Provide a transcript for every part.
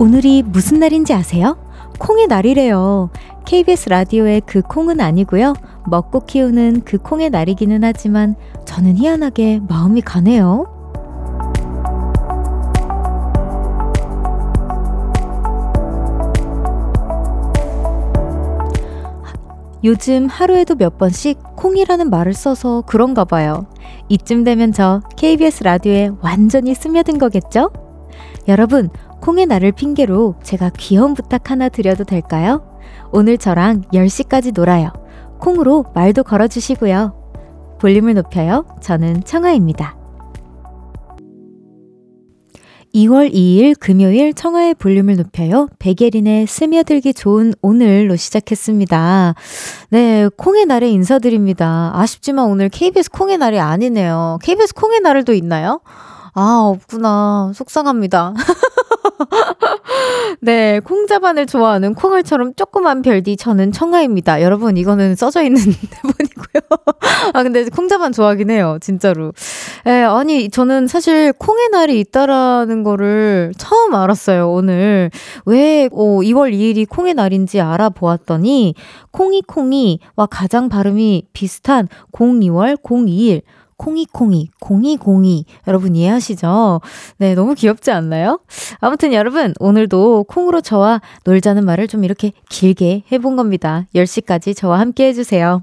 오늘이 무슨 날인지 아세요? 콩의 날이래요. KBS 라디오의 그 콩은 아니고요. 먹고 키우는 그 콩의 날이기는 하지만 저는 희한하게 마음이 가네요. 요즘 하루에도 몇 번씩 콩이라는 말을 써서 그런가 봐요. 이쯤 되면 저 KBS 라디오에 완전히 스며든 거겠죠? 여러분, 콩의 날을 핑계로 제가 귀여운 부탁 하나 드려도 될까요? 오늘 저랑 10시까지 놀아요. 콩으로 말도 걸어주시고요. 볼륨을 높여요. 저는 청아입니다. 2월 2일 금요일 청하의 볼륨을 높여요. 백예린의 스며들기 좋은 오늘로 시작했습니다. 네, 콩의 날에 인사드립니다. 아쉽지만 오늘 KBS 콩의 날이 아니네요. KBS 콩의 날도 있나요? 아, 없구나. 속상합니다. 네, 콩자반을 좋아하는 콩알처럼 조그만 별디 저는 청아입니다. 여러분, 이거는 써져 있는 대본이고요. 아, 근데 콩자반 좋아하긴 해요. 진짜로. 에, 예, 아니, 저는 사실 콩의 날이 있다라는 거를 처음 알았어요, 오늘. 왜, 오, 2월 2일이 콩의 날인지 알아보았더니, 콩이 콩이와 가장 발음이 비슷한 02월 02일. 콩이콩이, 공이공이. 여러분 이해하시죠? 네, 너무 귀엽지 않나요? 아무튼 여러분, 오늘도 콩으로 저와 놀자는 말을 좀 이렇게 길게 해본 겁니다. 10시까지 저와 함께 해주세요.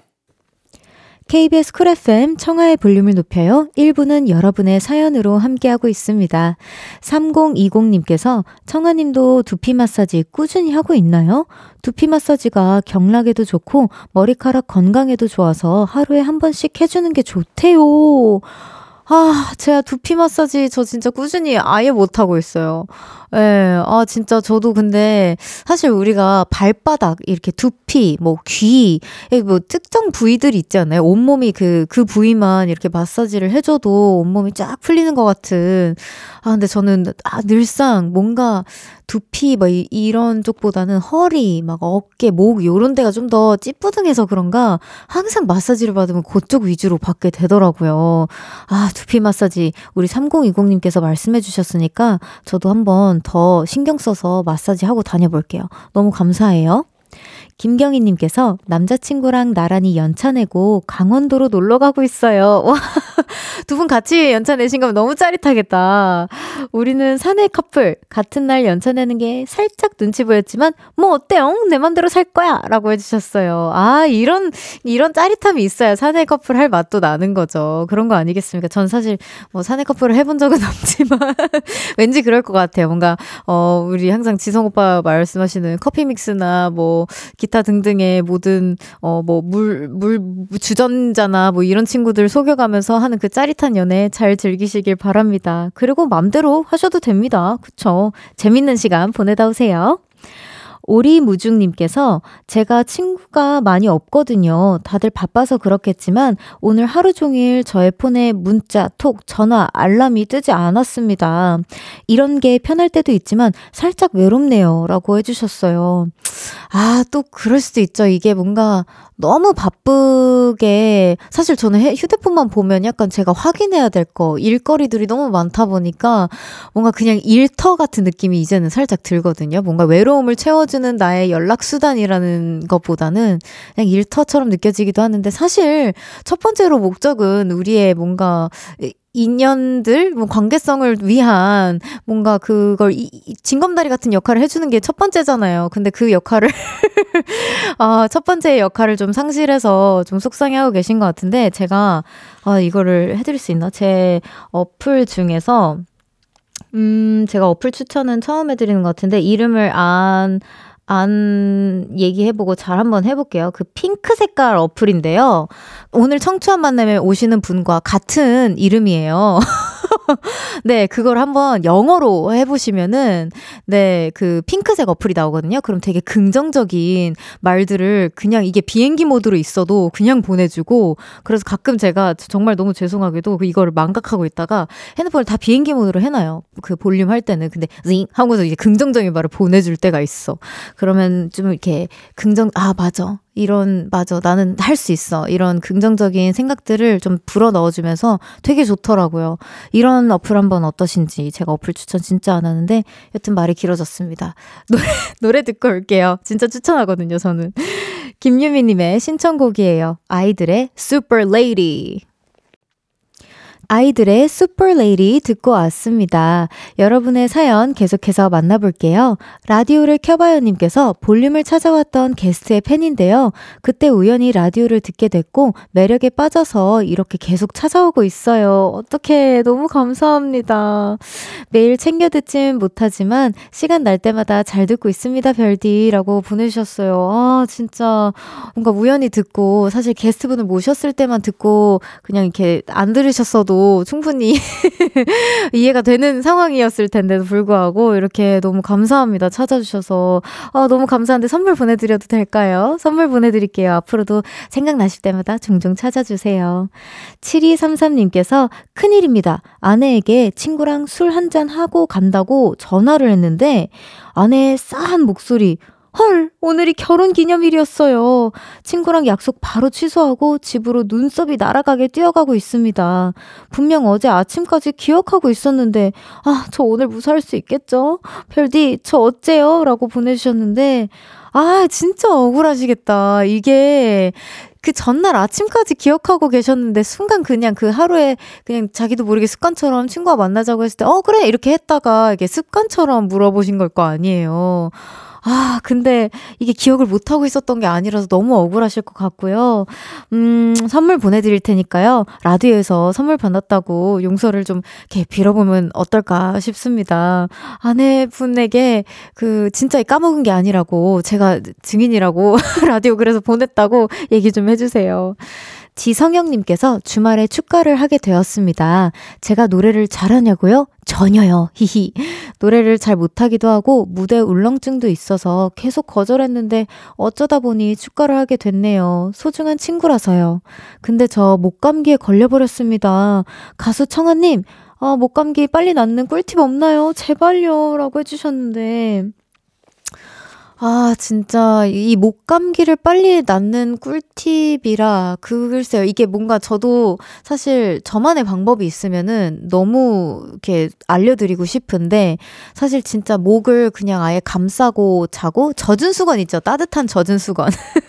KBS 쿨 FM 청하의 볼륨을 높여요. 1부는 여러분의 사연으로 함께하고 있습니다. 3020님께서 청하님도 두피 마사지 꾸준히 하고 있나요? 두피 마사지가 경락에도 좋고 머리카락 건강에도 좋아서 하루에 한 번씩 해주는 게 좋대요. 아, 제가 두피 마사지 저 진짜 꾸준히 아예 못하고 있어요. 예, 네, 아, 진짜 저도 근데 사실 우리가 발바닥, 이렇게 두피, 뭐 귀, 뭐 특정 부위들 있잖아요. 온몸이 그, 그 부위만 이렇게 마사지를 해줘도 온몸이 쫙 풀리는 것 같은. 아, 근데 저는 아, 늘상 뭔가 두피 뭐 이런 쪽보다는 허리, 막 어깨, 목 요런 데가 좀 더 찌뿌둥해서 그런가 항상 마사지를 받으면 그쪽 위주로 받게 되더라고요. 아, 두피 마사지 우리 3020님께서 말씀해 주셨으니까 저도 한번 더 신경 써서 마사지 하고 다녀볼게요. 너무 감사해요. 김경희님께서 남자친구랑 나란히 연차 내고 강원도로 놀러 가고 있어요. 와, 두 분 같이 연차 내신 거면 너무 짜릿하겠다. 우리는 사내 커플. 같은 날 연차 내는 게 살짝 눈치 보였지만, 뭐 어때요? 내 맘대로 살 거야. 라고 해주셨어요. 아, 이런, 이런 짜릿함이 있어야 사내 커플 할 맛도 나는 거죠. 그런 거 아니겠습니까? 전 사실 뭐 사내 커플을 해본 적은 없지만, 왠지 그럴 것 같아요. 뭔가, 어, 우리 항상 지성 오빠 말씀하시는 커피 믹스나 뭐, 기타 등등의 모든 어 뭐 물 물 주전자나 뭐 이런 친구들 속여가면서 하는 그 짜릿한 연애 잘 즐기시길 바랍니다. 그리고 맘대로 하셔도 됩니다. 그쵸? 재밌는 시간 보내다 오세요. 오리무중님께서 제가 친구가 많이 없거든요. 다들 바빠서 그렇겠지만 오늘 하루 종일 저의 폰에 문자, 톡, 전화, 알람이 뜨지 않았습니다. 이런 게 편할 때도 있지만 살짝 외롭네요. 라고 해주셨어요. 아, 또 그럴 수도 있죠. 이게 뭔가 너무 바쁘게 사실 저는 휴대폰만 보면 약간 제가 확인해야 될 거, 일거리들이 너무 많다 보니까 뭔가 그냥 일터 같은 느낌이 이제는 살짝 들거든요. 뭔가 외로움을 채워주는 나의 연락 수단이라는 것보다는 그냥 일터처럼 느껴지기도 하는데 사실 첫 번째로 목적은 우리의 뭔가 인연들, 뭐 관계성을 위한 뭔가 그걸 이, 이 징검다리 같은 역할을 해주는 게 첫 번째잖아요. 근데 그 역할을, 아, 첫 번째 역할을 좀 상실해서 좀 속상해하고 계신 것 같은데 제가, 아, 이거를 해드릴 수 있나? 제 어플 중에서, 음, 제가 어플 추천은 처음 해드리는 것 같은데 이름을 안, 안 얘기해보고 잘 한번 해볼게요. 그 핑크 색깔 어플인데요. 오늘 청초한 만남에 오시는 분과 같은 이름이에요. 네, 그걸 한번 영어로 해보시면은, 네, 그 핑크색 어플이 나오거든요. 그럼 되게 긍정적인 말들을 그냥 이게 비행기 모드로 있어도 그냥 보내주고, 그래서 가끔 제가 정말 너무 죄송하게도 그 이거를 망각하고 있다가 핸드폰을 다 비행기 모드로 해놔요. 그 볼륨 할 때는. 근데, 징! 하고서 이제 긍정적인 말을 보내줄 때가 있어. 그러면 좀 이렇게 긍정, 아, 맞아. 이런, 맞아. 나는 할 수 있어. 이런 긍정적인 생각들을 좀 불어 넣어주면서 되게 좋더라고요. 이런 어플 한번 어떠신지 제가 어플 추천 진짜 안 하는데 여튼 말이 길어졌습니다. 노래, 노래 듣고 올게요. 진짜 추천하거든요, 저는. 김유미님의 신청곡이에요. 아이들의 Super Lady. 아이들의 Super Lady 듣고 왔습니다. 여러분의 사연 계속해서 만나볼게요. 라디오를 켜봐요님께서 볼륨을 찾아왔던 게스트의 팬인데요. 그때 우연히 라디오를 듣게 됐고 매력에 빠져서 이렇게 계속 찾아오고 있어요. 어떻게 너무 감사합니다. 매일 챙겨 듣진 못하지만 시간 날 때마다 잘 듣고 있습니다, 별디라고 보내주셨어요. 아, 진짜 뭔가 우연히 듣고 사실 게스트분을 모셨을 때만 듣고 그냥 이렇게 안 들으셨어도 충분히 이해가 되는 상황이었을 텐데도 불구하고 이렇게 너무 감사합니다. 찾아주셔서. 아, 너무 감사한데 선물 보내드려도 될까요? 선물 보내드릴게요. 앞으로도 생각나실 때마다 종종 찾아주세요. 7233님께서 큰일입니다. 아내에게 친구랑 술 한잔 하고 간다고 전화를 했는데 아내의 싸한 목소리 헐, 오늘이 결혼 기념일이었어요. 친구랑 약속 바로 취소하고 집으로 눈썹이 날아가게 뛰어가고 있습니다. 분명 어제 아침까지 기억하고 있었는데, 아, 저 오늘 무사할 수 있겠죠? 별디, 저 어째요? 라고 보내주셨는데, 아, 진짜 억울하시겠다. 이게, 그 전날 아침까지 기억하고 계셨는데 순간 그냥 그 하루에 그냥 자기도 모르게 습관처럼 친구와 만나자고 했을 때, 어, 그래! 이렇게 했다가 이게 습관처럼 물어보신 걸 거 아니에요. 아, 근데 이게 기억을 못하고 있었던 게 아니라서 너무 억울하실 것 같고요. 음, 선물 보내드릴 테니까요. 라디오에서 선물 받았다고 용서를 좀 이렇게 빌어보면 어떨까 싶습니다. 아내분에게 그 진짜 까먹은 게 아니라고 제가 증인이라고 라디오 그래서 보냈다고 얘기 좀 해주세요. 지성영님께서 주말에 축가를 하게 되었습니다. 제가 노래를 잘하냐고요? 전혀요. 히히. 노래를 잘 못하기도 하고 무대 울렁증도 있어서 계속 거절했는데 어쩌다 보니 축가를 하게 됐네요. 소중한 친구라서요. 근데 저 목감기에 걸려버렸습니다. 가수 청아님, 아, 목감기 빨리 낫는 꿀팁 없나요? 제발요. 라고 해주셨는데. 아, 진짜 이 목 감기를 빨리 낫는 꿀팁이라 그 글쎄요. 이게 뭔가 저도 사실 저만의 방법이 있으면은 너무 이렇게 알려드리고 싶은데 사실 진짜 목을 그냥 아예 감싸고 자고 젖은 수건 있죠. 따뜻한 젖은 수건.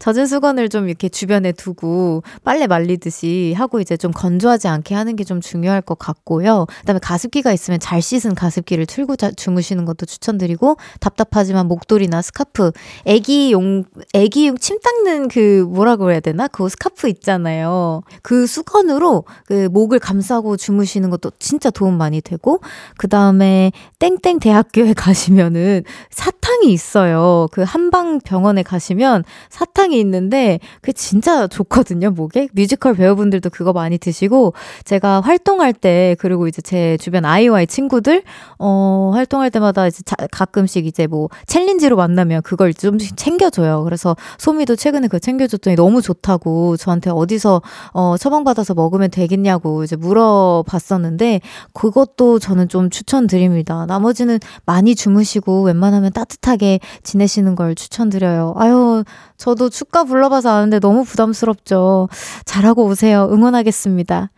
젖은 수건을 좀 이렇게 주변에 두고 빨래 말리듯이 하고 이제 좀 건조하지 않게 하는 게 좀 중요할 것 같고요. 그다음에 가습기가 있으면 잘 씻은 가습기를 틀고 자, 주무시는 것도 추천드리고 답답하지만 목도리 목도리나 스카프, 애기용, 애기용 침 닦는 그 뭐라고 해야 되나? 그 스카프 있잖아요. 그 수건으로 그 목을 감싸고 주무시는 것도 진짜 도움 많이 되고, 그 다음에 땡땡 대학교에 가시면은 사탕이 있어요. 그 한방 병원에 가시면 사탕이 있는데 그게 진짜 좋거든요, 목에. 뮤지컬 배우분들도 그거 많이 드시고, 제가 활동할 때, 그리고 이제 제 주변 아이오아이 친구들, 어, 활동할 때마다 이제 자, 가끔씩 이제 뭐 챌린지로 만나면 그걸 좀씩 챙겨줘요. 그래서 소미도 최근에 그 챙겨줬더니 너무 좋다고 저한테 어디서 어, 처방받아서 먹으면 되겠냐고 이제 물어봤었는데 그것도 저는 좀 추천드립니다. 나머지는 많이 주무시고 웬만하면 따뜻하게 지내시는 걸 추천드려요. 아유, 저도 축가 불러봐서 아는데 너무 부담스럽죠. 잘하고 오세요. 응원하겠습니다.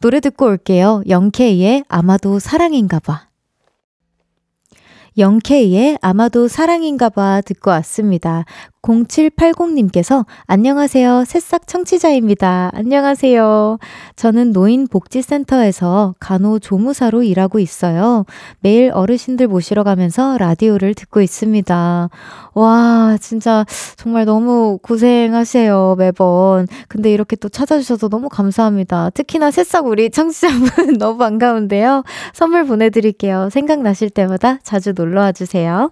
노래 듣고 올게요. 영케이의 아마도 사랑인가 봐. 영케이의 아마도 사랑인가 봐 듣고 왔습니다. 0780님께서 안녕하세요. 새싹 청취자입니다. 안녕하세요. 저는 노인복지센터에서 간호조무사로 일하고 있어요. 매일 어르신들 모시러 가면서 라디오를 듣고 있습니다. 와, 진짜 정말 너무 고생하세요. 매번. 근데 이렇게 또 찾아주셔서 너무 감사합니다. 특히나 새싹 우리 청취자분 너무 반가운데요. 선물 보내드릴게요. 생각나실 때마다 자주 놀러와 주세요.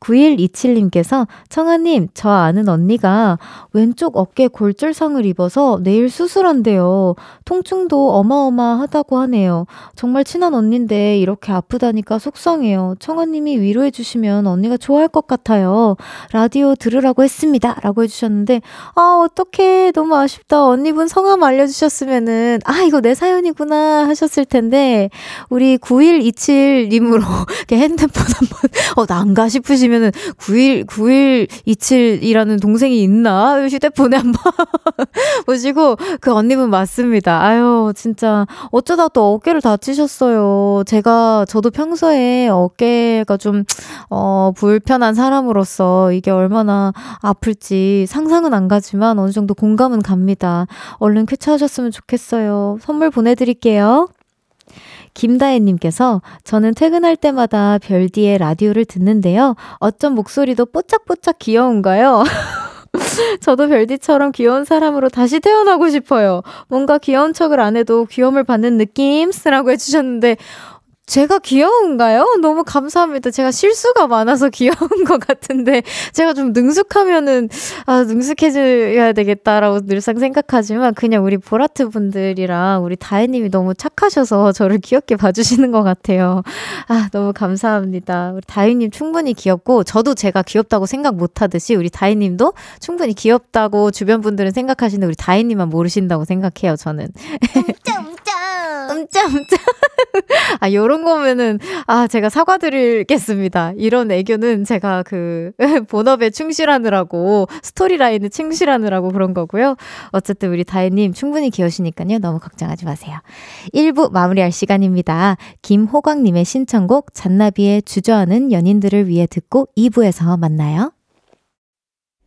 9127님께서 청아님, 저 아는 언니가 왼쪽 어깨 골절상을 입어서 내일 수술한대요. 통증도 어마어마하다고 하네요. 정말 친한 언니인데 이렇게 아프다니까 속상해요. 청아님이 위로해주시면 언니가 좋아할 것 같아요. 라디오 들으라고 했습니다. 라고 해주셨는데, 아, 어떡해. 너무 아쉽다. 언니분 성함 알려주셨으면은, 아, 이거 내 사연이구나 하셨을 텐데, 우리 9127님으로 핸드폰 한 번, 어, 난가 싶으시면 아니면은 91, 9127이라는 동생이 있나? 휴대폰에 한번 보시고, 그 언니분 맞습니다. 아유, 진짜, 어쩌다 또 어깨를 다치셨어요. 제가, 저도 평소에 어깨가 좀, 어, 불편한 사람으로서 이게 얼마나 아플지 상상은 안 가지만 어느 정도 공감은 갑니다. 얼른 쾌차하셨으면 좋겠어요. 선물 보내드릴게요. 김다혜님께서 저는 퇴근할 때마다 별디의 라디오를 듣는데요. 어쩜 목소리도 뽀짝뽀짝 귀여운가요? 저도 별디처럼 귀여운 사람으로 다시 태어나고 싶어요. 뭔가 귀여운 척을 안 해도 귀여움을 받는 느낌? 쓰라고 해주셨는데, 제가 귀여운가요? 너무 감사합니다. 제가 실수가 많아서 귀여운 것 같은데, 제가 좀 능숙하면은, 아, 능숙해져야 되겠다라고 늘상 생각하지만, 그냥 우리 보라트 분들이랑 우리 다혜님이 너무 착하셔서 저를 귀엽게 봐주시는 것 같아요. 아, 너무 감사합니다. 우리 다혜님 충분히 귀엽고, 저도 제가 귀엽다고 생각 못 하듯이, 우리 다혜님도 충분히 귀엽다고 주변 분들은 생각하시는데, 우리 다혜님만 모르신다고 생각해요, 저는. Um짜, um짜. 아, 요런 거면은, 아, 제가 사과드리겠습니다. 이런 애교는 제가 그, 본업에 충실하느라고, 스토리라인에 충실하느라고 그런 거고요. 어쨌든 우리 다혜님 충분히 귀여우시니까요. 너무 걱정하지 마세요. 1부 마무리할 시간입니다. 김호광님의 신청곡, 잔나비의 주저하는 연인들을 위해 듣고 2부에서 만나요.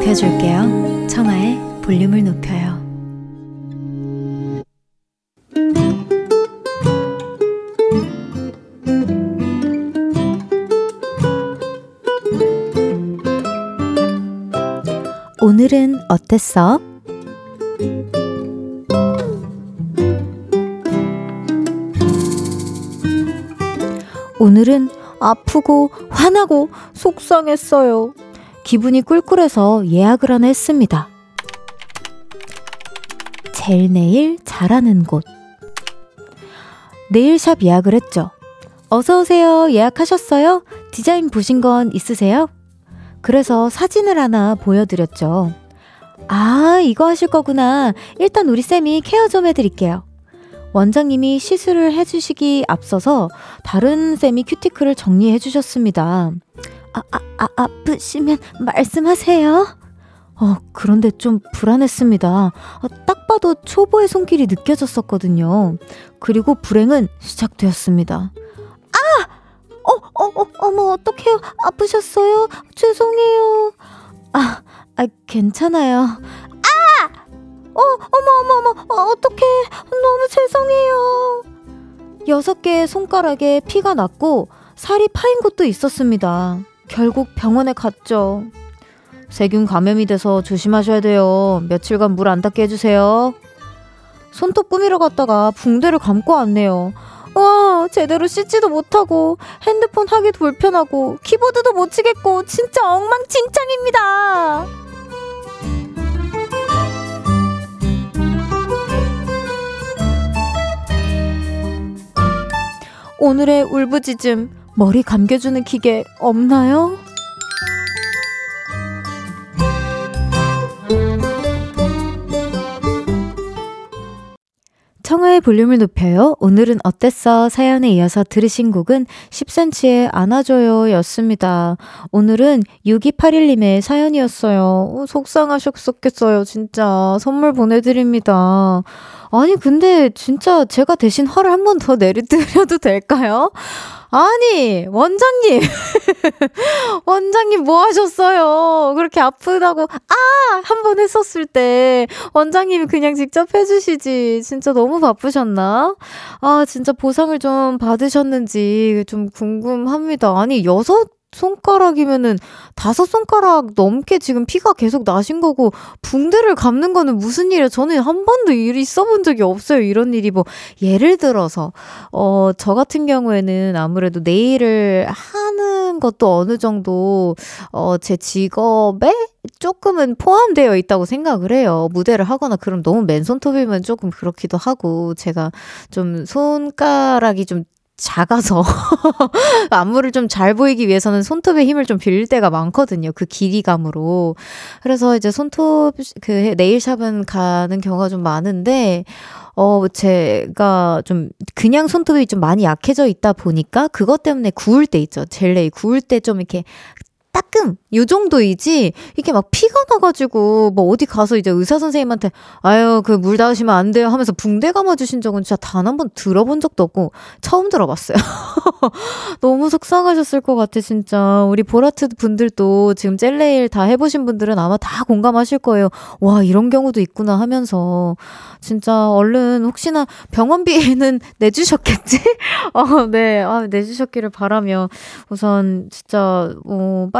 높여줄게요. 청하의 볼륨을 높여요. 오늘은 어땠어? 오늘은 아프고 화나고 속상했어요. 기분이 꿀꿀해서 예약을 하나 했습니다. 젤 네일 잘하는 곳. 네일샵 예약을 했죠. 어서오세요. 예약하셨어요? 디자인 보신 건 있으세요? 그래서 사진을 하나 보여드렸죠. 아, 이거 하실 거구나. 일단 우리 쌤이 케어 좀 해드릴게요. 원장님이 시술을 해주시기 앞서서 다른 쌤이 큐티클을 정리해 주셨습니다. 아, 아, 아, 아프시면 말씀하세요. 어, 그런데 좀 불안했습니다. 어, 딱 봐도 초보의 손길이 느껴졌었거든요. 그리고 불행은 시작되었습니다. 아! 어, 어, 어, 어머, 어떡해요. 아프셨어요? 죄송해요. 아, 아, 괜찮아요. 아! 어, 어머, 어머, 어머, 어, 어떡해. 너무 죄송해요. 여섯 개의 손가락에 피가 났고, 살이 파인 곳도 있었습니다. 결국 병원에 갔죠. 세균 감염이 돼서 조심하셔야 돼요. 며칠간 물안 닿게 해주세요. 손톱 꾸미러 갔다가 붕대를 감고 왔네요. 와, 제대로 씻지도 못하고, 핸드폰 하기도 불편하고, 키보드도 못 치겠고, 진짜 엉망진창입니다! 오늘의 울부짖음, 머리 감겨주는 기계 없나요? 청하의 볼륨을 높여요. 오늘은 어땠어? 사연에 이어서 들으신 곡은 10cm의 안아줘요 였습니다. 오늘은 6281님의 사연이었어요. 속상하셨었겠어요, 진짜. 선물 보내드립니다. 아니, 근데 진짜 제가 대신 화를 한 번 더 내리드려도 될까요? 아니, 원장님. 원장님 뭐 하셨어요? 그렇게 아프다고, 아! 한 번 했었을 때, 원장님이 그냥 직접 해주시지. 진짜 너무 바쁘셨나? 아, 진짜 보상을 좀 받으셨는지 좀 궁금합니다. 아니, 여섯 손가락이면은 다섯 손가락 넘게 지금 피가 계속 나신 거고 붕대를 감는 거는 무슨 일이야? 저는 한 번도 일이 있어 본 적이 없어요. 이런 일이 뭐 예를 들어서 어 저 같은 경우에는 아무래도 네일을 하는 것도 어느 정도 어 제 직업에 조금은 포함되어 있다고 생각을 해요. 무대를 하거나 그럼 너무 맨손톱이면 조금 그렇기도 하고 제가 좀 손가락이 좀 작아서 안무를 좀 잘 보이기 위해서는 손톱의 힘을 좀 빌릴 때가 많거든요. 그 길이감으로. 그래서 이제 손톱 그 네일샵은 가는 경우가 좀 많은데 어 제가 좀 그냥 손톱이 좀 많이 약해져 있다 보니까 그것 때문에 구울 때 있죠. 젤네일 구울 때 좀 이렇게 따끔 요 정도이지 이게 막 피가 나가지고 뭐 어디 가서 이제 의사 선생님한테 아유 그 물 닿으시면 안 돼요 하면서 붕대 감아주신 적은 진짜 단 한 번 들어본 적도 없고 처음 들어봤어요. 너무 속상하셨을 것 같아 진짜 우리 볼하트 분들도 지금 젤네일 다 해보신 분들은 아마 다 공감하실 거예요. 와 이런 경우도 있구나 하면서 진짜 얼른 혹시나 병원비는 내주셨겠지? 어, 네 아, 내주셨기를 바라며 우선 진짜 어, 빨리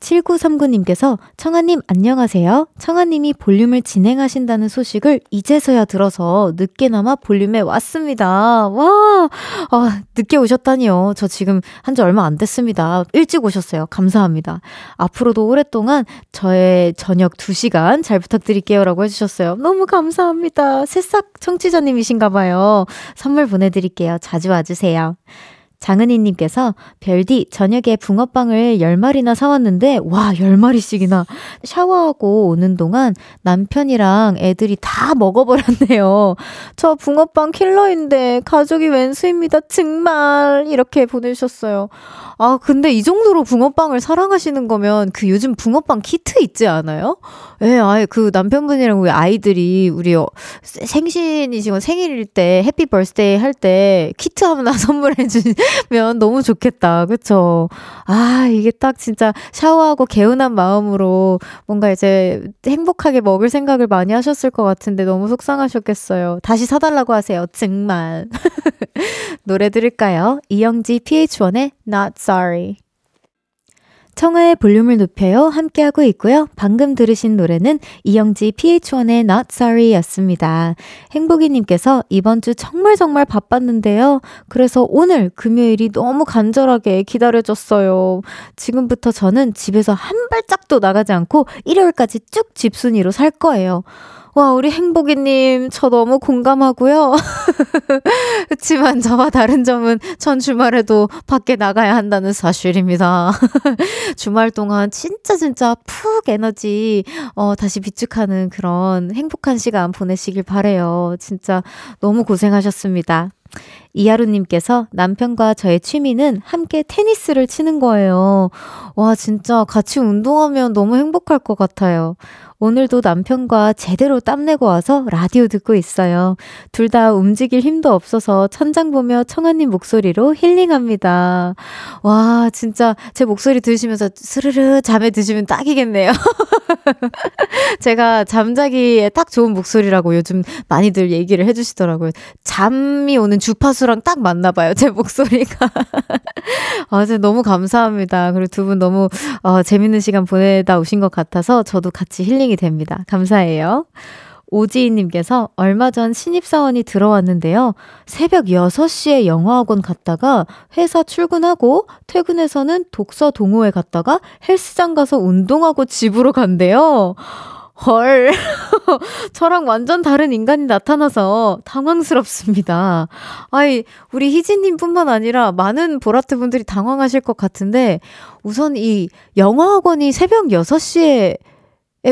7939님께서 청아님 안녕하세요. 청아님이 볼륨을 진행하신다는 소식을 이제서야 들어서 늦게나마 볼륨에 왔습니다. 와, 아, 늦게 오셨다니요. 저 지금 한 지 얼마 안 됐습니다. 일찍 오셨어요. 감사합니다. 앞으로도 오랫동안 저의 저녁 2시간 잘 부탁드릴게요. 라고 해주셨어요. 너무 감사합니다. 새싹 청취자님이신가 봐요. 선물 보내드릴게요. 자주 와주세요. 장은희님께서 별디 저녁에 붕어빵을 10마리나 사왔는데 와 10마리씩이나 샤워하고 오는 동안 남편이랑 애들이 다 먹어버렸네요. 저 붕어빵 킬러인데 가족이 웬수입니다. 정말 이렇게 보내주셨어요. 아 근데 이 정도로 붕어빵을 사랑하시는 거면 그 요즘 붕어빵 키트 있지 않아요? 예, 아예 그 남편분이랑 우리 아이들이 우리 어, 생신이시고 생일일 때 happy birthday 할 때 키트 하나 선물해 주면 너무 좋겠다. 그쵸? 아, 이게 딱 진짜 샤워하고 개운한 마음으로 뭔가 이제 행복하게 먹을 생각을 많이 하셨을 것 같은데 너무 속상하셨겠어요. 다시 사달라고 하세요. 정말. 노래 들을까요? 이영지 PH1의 Not Sorry. 청하의 볼륨을 높여요. 함께하고 있고요. 방금 들으신 노래는 이영지 PH1의 Not Sorry 였습니다. 행복이님께서 이번 주 정말 정말 바빴는데요. 그래서 오늘 금요일이 너무 간절하게 기다려졌어요. 지금부터 저는 집에서 한 발짝도 나가지 않고 일요일까지 쭉 집순이로 살 거예요. 와, 우리 행복이님, 저 너무 공감하고요. 그렇지만 저와 다른 점은 전 주말에도 밖에 나가야 한다는 사실입니다. 주말 동안 진짜 진짜 푹 에너지, 어, 다시 비축하는 그런 행복한 시간 보내시길 바래요. 진짜 너무 고생하셨습니다. 이하루님께서 남편과 저의 취미는 함께 테니스를 치는 거예요. 와, 진짜 같이 운동하면 너무 행복할 것 같아요. 오늘도 남편과 제대로 땀내고 와서 라디오 듣고 있어요. 둘 다 움직일 힘도 없어서 천장 보며 청아님 목소리로 힐링합니다. 와, 진짜 제 목소리 들으시면서 스르르 잠에 드시면 딱이겠네요. 제가 잠자기에 딱 좋은 목소리라고 요즘 많이들 얘기를 해주시더라고요. 잠이 오는 주파수랑 딱 맞나 봐요. 제 목소리가. 아, 진짜 너무 감사합니다. 그리고 두 분 너무 어, 재밌는 시간 보내다 오신 것 같아서 저도 같이 힐링이 됩니다. 감사해요. 오지희님께서 얼마 전 신입사원이 들어왔는데요. 새벽 6시에 영어학원 갔다가 회사 출근하고 퇴근해서는 독서 동호회 갔다가 헬스장 가서 운동하고 집으로 간대요. 헐. 저랑 완전 다른 인간이 나타나서 당황스럽습니다. 아이, 우리 희진님 뿐만 아니라 많은 보라트 분들이 당황하실 것 같은데, 우선 이 영어학원이 새벽 6시에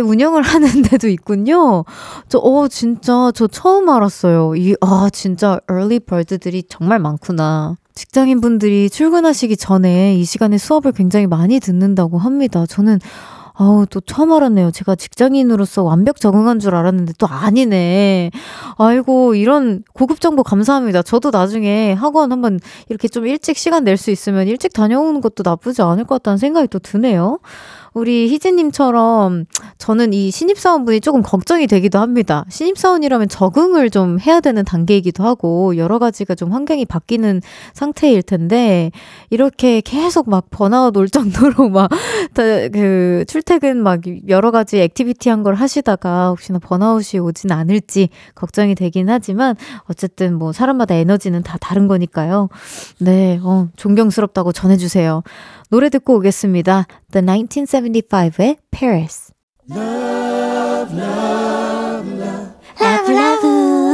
운영을 하는 데도 있군요. 저, 어, 진짜, 저 처음 알았어요. 이, 아, 진짜, early bird들이 정말 많구나. 직장인 분들이 출근하시기 전에 이 시간에 수업을 굉장히 많이 듣는다고 합니다. 저는, 아우, 또 처음 알았네요. 제가 직장인으로서 완벽 적응한 줄 알았는데 또 아니네. 아이고, 이런 고급 정보 감사합니다. 저도 나중에 학원 한번 이렇게 좀 일찍 시간 낼 수 있으면 일찍 다녀오는 것도 나쁘지 않을 것 같다는 생각이 또 드네요. 우리 희진님처럼 저는 이 신입사원분이 조금 걱정이 되기도 합니다. 신입사원이라면 적응을 좀 해야 되는 단계이기도 하고 여러 가지가 좀 환경이 바뀌는 상태일 텐데 이렇게 계속 막 번아웃 올 정도로 막 그 출퇴근 막 여러 가지 activity한 걸 하시다가 혹시나 번아웃이 오진 않을지 걱정이 되긴 하지만 어쨌든 뭐 사람마다 에너지는 다 다른 거니까요. 네, 어, 존경스럽다고 전해주세요. 노래 듣고 오겠습니다. The 1975의 Paris. Love, love, love. 라브 라브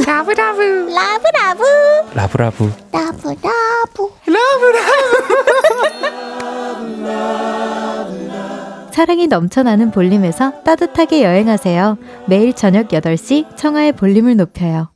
라브 라브 라브 라브 라브 라브 라브 라브 라브 라브 사랑이 넘쳐나는 볼륨에서 따뜻하게 여행하세요. 매일 저녁 8시 청하의 볼륨을 높여요.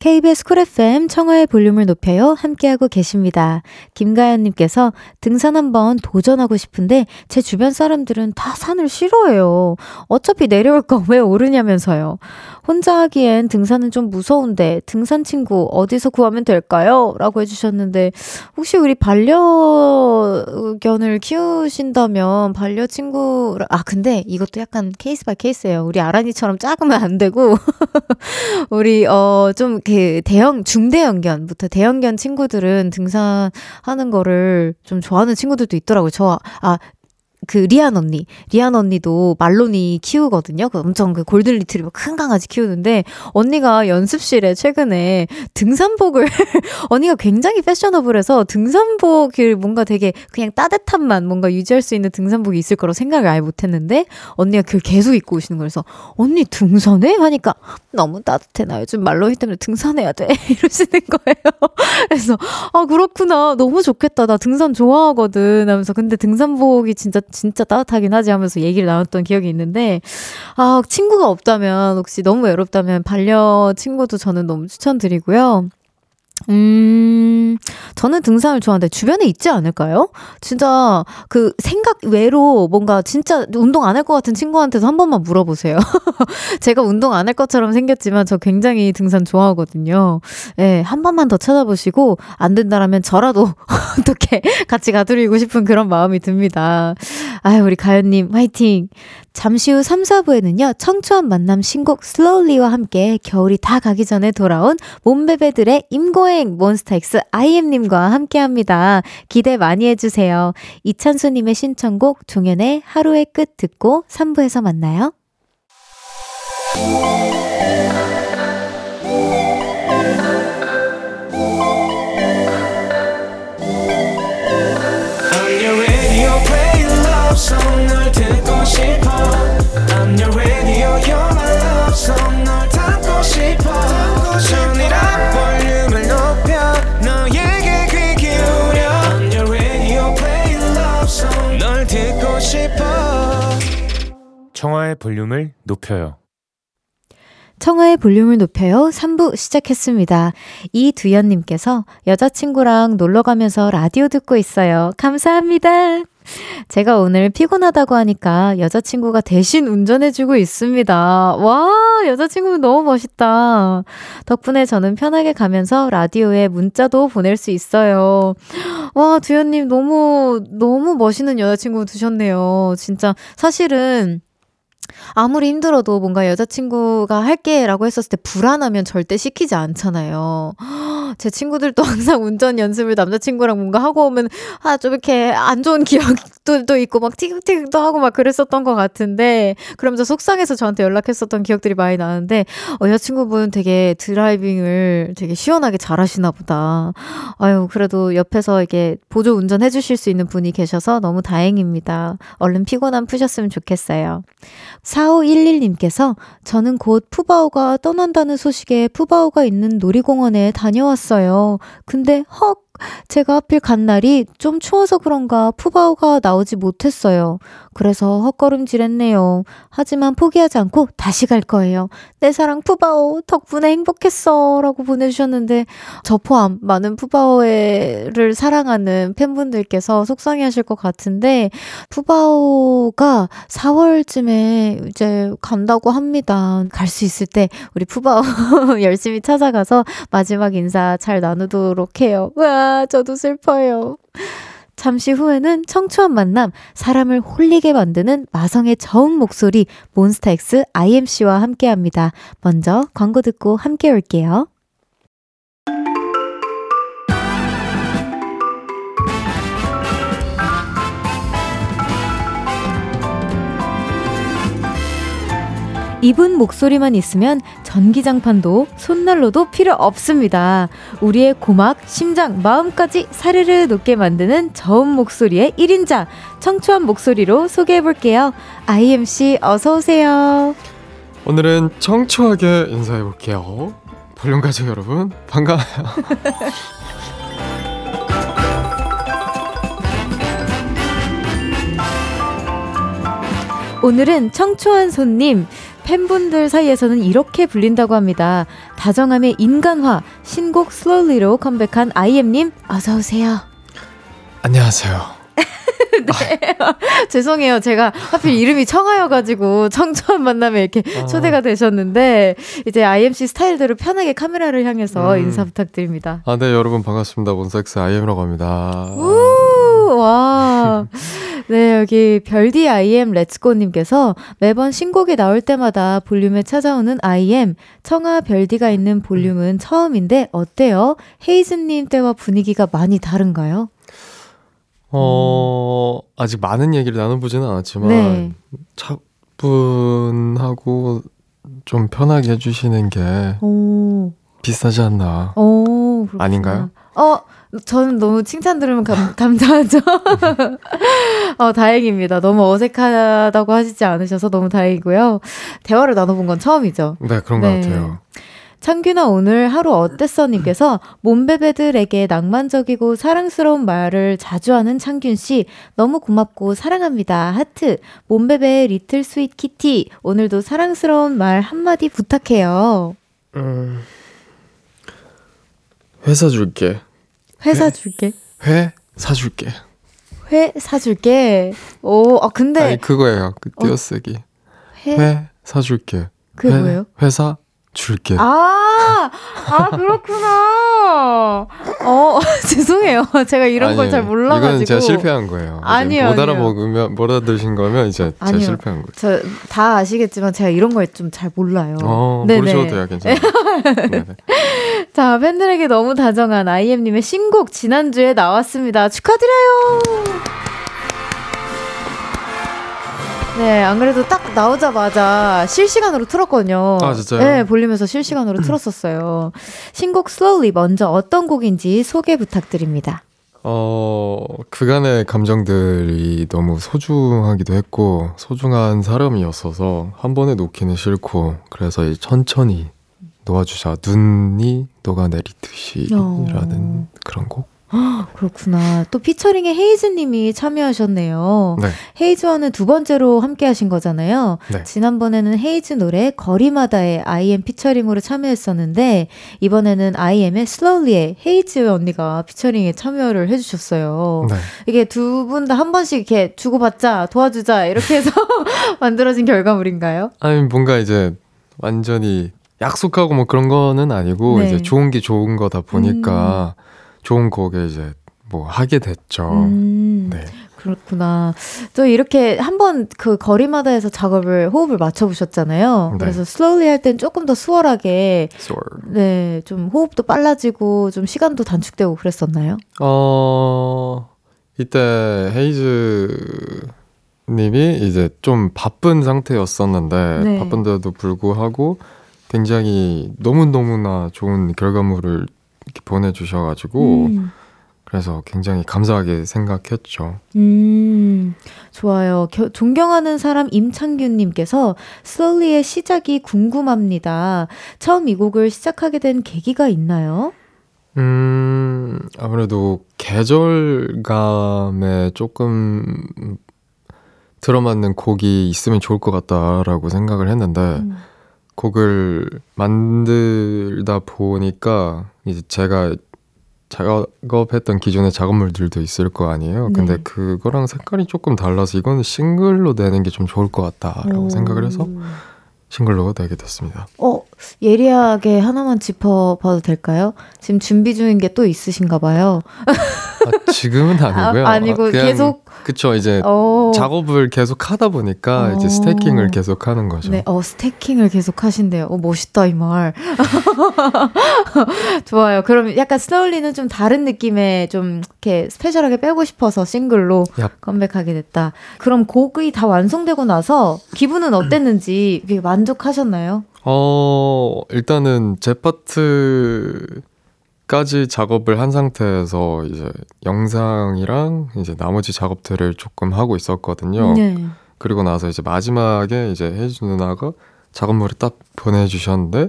KBS 쿨 FM 청하의 볼륨을 높여요. 함께하고 계십니다. 김가연님께서 등산 한번 도전하고 싶은데 제 주변 사람들은 다 산을 싫어해요. 어차피 내려올 거 왜 오르냐면서요. 혼자 하기엔 등산은 좀 무서운데 등산 친구 어디서 구하면 될까요? 라고 해주셨는데 혹시 우리 반려견을 키우신다면 반려 친구 아 근데 이것도 약간 case by case예요. 우리 아란이처럼 작으면 안 되고 우리 어 좀 그 대형 중대형견부터 대형견 친구들은 등산하는 거를 좀 좋아하는 친구들도 있더라고요. 저 아 그 리안 언니, 리안 언니도 말로니 키우거든요. 그 엄청 그 골든 리트리버 큰 강아지 키우는데 언니가 연습실에 최근에 등산복을 언니가 굉장히 패셔너블해서 등산복을 뭔가 되게 그냥 따뜻함만 뭔가 유지할 수 있는 등산복이 있을 거라 생각을 아예 못했는데 언니가 그걸 계속 입고 오시는 거라서 언니 등산해 하니까 너무 따뜻해. 나 요즘 말로이 때문에 등산해야 돼. 이러시는 거예요. 그래서, 아, 그렇구나. 너무 좋겠다. 나 등산 좋아하거든. 하면서. 근데 등산복이 진짜, 진짜 따뜻하긴 하지 하면서 얘기를 나눴던 기억이 있는데, 아, 친구가 없다면, 혹시 너무 외롭다면 반려 친구도 저는 너무 추천드리고요. 음, 저는 등산을 좋아하는데 주변에 있지 않을까요? 진짜 그 생각 외로 뭔가 진짜 운동 안 할 것 같은 친구한테도 한 번만 물어보세요. 제가 운동 안 할 것처럼 생겼지만 저 굉장히 등산 좋아하거든요. 예, 네, 한 번만 더 찾아보시고 안 된다라면 저라도 어떻게 같이 가드리고 싶은 그런 마음이 듭니다. 아유, 우리 가연님 화이팅! 잠시 후 3, 4부에는요, 청초한 만남 신곡 슬로우리와 함께 겨울이 다 가기 전에 돌아온 몸베베들의 임고행 몬스타엑스 IM님과 함께 합니다. 기대 많이 해주세요. 이찬수님의 신청곡 종현의 하루의 끝 듣고 3부에서 만나요. 청하의 볼륨을 높여요. 청하의 볼륨을 높여요. 3부 시작했습니다. 이두현님께서 여자친구랑 놀러 가면서 라디오 듣고 있어요. 감사합니다. 제가 오늘 피곤하다고 하니까 여자친구가 대신 운전해주고 있습니다. 와, 여자친구 너무 멋있다. 덕분에 저는 편하게 가면서 라디오에 문자도 보낼 수 있어요. 와, 두현님 너무, 너무 멋있는 여자친구 두셨네요. 진짜, 사실은, 아무리 힘들어도 뭔가 여자친구가 할게 라고 했었을 때 불안하면 절대 시키지 않잖아요. 제 친구들도 항상 운전 연습을 남자친구랑 뭔가 하고 오면 아, 좀 이렇게 안 좋은 기억도 있고 막 티격태격도 하고 막 그랬었던 것 같은데 그러면서 속상해서 저한테 연락했었던 기억들이 많이 나는데 어, 여자친구분 되게 드라이빙을 되게 시원하게 잘 하시나 보다. 아유, 그래도 옆에서 이게 보조 운전해 주실 수 있는 분이 계셔서 너무 다행입니다. 얼른 피곤함 푸셨으면 좋겠어요. 4511님께서 저는 곧 푸바오가 떠난다는 소식에 푸바오가 있는 놀이공원에 다녀왔어요. 근데 헉! 제가 하필 간 날이 좀 추워서 그런가 푸바오가 나오지 못했어요. 그래서 헛걸음질했네요. 하지만 포기하지 않고 다시 갈 거예요. 내 사랑 푸바오 덕분에 행복했어 라고 보내주셨는데 저 포함 많은 푸바오를 사랑하는 팬분들께서 속상해하실 것 같은데 푸바오가 4월쯤에 이제 간다고 합니다. 갈 수 있을 때 우리 푸바오 열심히 찾아가서 마지막 인사 잘 나누도록 해요. 와 저도 슬퍼요. 잠시 후에는 청초한 만남, 사람을 홀리게 만드는 마성의 저음 목소리 몬스타엑스 IMC와 함께 합니다. 먼저 광고 듣고 함께 올게요. 이분 목소리만 있으면 전기장판도 손난로도 필요 없습니다. 우리의 고막, 심장, 마음까지 사르르 녹게 만드는 저음 목소리의 1인자 청초한 목소리로 소개해 볼게요. IMC 어서 오세요. 오늘은 청초하게 인사해 볼게요. 볼륨 가족 여러분 반가워요. 오늘은 청초한 손님 팬분들 사이에서는 이렇게 불린다고 합니다. 다정함의 인간화 신곡 슬로우리로 컴백한 아이엠님 어서 오세요. 안녕하세요. 네. 죄송해요. 제가 하필 이름이 청아여가지고 청초한 만남에 이렇게 어. 초대가 되셨는데 이제 IMC 스타일대로 편하게 카메라를 향해서 음. 인사 부탁드립니다. 아, 네, 여러분 반갑습니다. 몬스엑스 IM이라고 합니다. 우, 와. 네, 여기 별디 IM 렛츠고님께서 매번 신곡이 나올 때마다 볼륨에 찾아오는 IM, 청아 별디가 있는 볼륨은 처음인데 어때요? 헤이즈님 때와 분위기가 많이 다른가요? 어, 아직 많은 얘기를 나눠보지는 않았지만, 네. 차분하고 좀 편하게 해주시는 게 오. 비싸지 않나. 오, 아닌가요? 어, 저는 너무 칭찬 들으면 감, 감사하죠. 어, 다행입니다. 너무 어색하다고 하시지 않으셔서 너무 다행이고요. 대화를 나눠본 건 처음이죠. 네, 그런 네. 것 같아요. 창균아 오늘 하루 어땠어? 님께서 몬베베들에게 낭만적이고 사랑스러운 말을 자주 하는 창균 씨 너무 고맙고 사랑합니다. 하트. 몬베베 little sweet kitty 오늘도 사랑스러운 말 한마디 부탁해요. 음. 회사 줄게. 회 사 줄게. 회 사줄게. 회 사줄게. 오, 아 근데 아니 그거예요. 그 어. 띄어쓰기. 어, 회? 회 사줄게. 그게 회, 뭐예요? 회사 줄게. 아, 아 그렇구나. 어, 죄송해요. 제가 이런 걸 잘 몰라가지고. 이건 제가 실패한 거예요. 아니요. 못 알아먹으면 못 알아들으신 거면 이제 제가 실패한 거예요. 저 다 아시겠지만 제가 이런 걸 좀 잘 몰라요. 어, 네네. 모르셔도 돼요, 괜찮아요. 자, 팬들에게 너무 다정한 IM님의 신곡 지난주에 나왔습니다. 축하드려요. 네, 안 그래도 딱 나오자마자 실시간으로 틀었거든요. 아, 진짜요? 네, 볼륨에서 실시간으로 틀었었어요. 신곡 Slowly 먼저 어떤 곡인지 소개 부탁드립니다. 어, 그간의 감정들이 너무 소중하기도 했고, 소중한 사람이었어서 한 번에 놓기는 싫고, 그래서 천천히 놓아주자. 눈이 녹아내리듯이 라는 그런 곡. 그렇구나. 또 피처링에 헤이즈님이 참여하셨네요. 네. 헤이즈와는 두 번째로 함께 하신 거잖아요. 네. 지난번에는 헤이즈 노래 거리마다의 IM 피처링으로 참여했었는데, 이번에는 IM의 Slowly에 헤이즈 언니가 피처링에 참여를 해주셨어요. 네. 이게 두 분 다 한 번씩 이렇게 주고받자, 도와주자, 이렇게 해서 만들어진 결과물인가요? 아니, 뭔가 이제 완전히 약속하고 뭐 그런 거는 아니고, 네. 이제 좋은 게 좋은 거다 보니까, 음. 좋은 곡에 이제 뭐 하게 됐죠. 음, 네. 그렇구나. 또 이렇게 한번 그 거리마다 해서 작업을 호흡을 맞춰 보셨잖아요. 네. 그래서 슬로우리 할 땐 조금 더 수월하게 네, 좀 호흡도 빨라지고 좀 시간도 단축되고 그랬었나요? 어, 이때 헤이즈 님이 이제 좀 바쁜 상태였었는데 네. 바쁜데도 불구하고 굉장히 너무너무나 좋은 결과물을 이렇게 보내주셔가지고 음. 그래서 굉장히 감사하게 생각했죠. 음, 좋아요. 겨, 존경하는 사람 임창균님께서 슬리의 시작이 궁금합니다. 처음 이 곡을 시작하게 된 계기가 있나요? 음, 아무래도 계절감에 조금 들어맞는 곡이 있으면 좋을 것 같다라고 생각을 했는데, 음. 곡을 만들다 보니까 이제 제가 작업했던 기존의 작업물들도 있을 거 아니에요. 네. 근데 그거랑 색깔이 조금 달라서 이거는 싱글로 내는 게 좀 좋을 것 같다라고 오. 생각을 해서 싱글로 내게 됐습니다. 어, 예리하게 하나만 짚어봐도 될까요? 지금 준비 중인 게 또 있으신가 봐요. 아, 지금은 아니고요. 아, 니고 계속 그쵸 이제 오. 어. 작업을 계속 하다 보니까 오. 이제 스태킹을 어. 계속 하는 거죠. 네, 어 스태킹을 계속 하신대요. 어 멋있다 이 말. 좋아요. 그럼 약간 스노울리는 좀 다른 느낌의 좀 이렇게 스페셜하게 빼고 싶어서 싱글로 얍. 컴백하게 됐다. 그럼 곡이 다 완성되고 나서 기분은 어땠는지 만족하셨나요? 어 일단은 제 파트 까지 작업을 한 상태에서 이제 영상이랑 이제 나머지 작업들을 조금 하고 있었거든요. 네. 그리고 나서 이제 마지막에 이제 혜주 누나가 작업물을 딱 보내주셨는데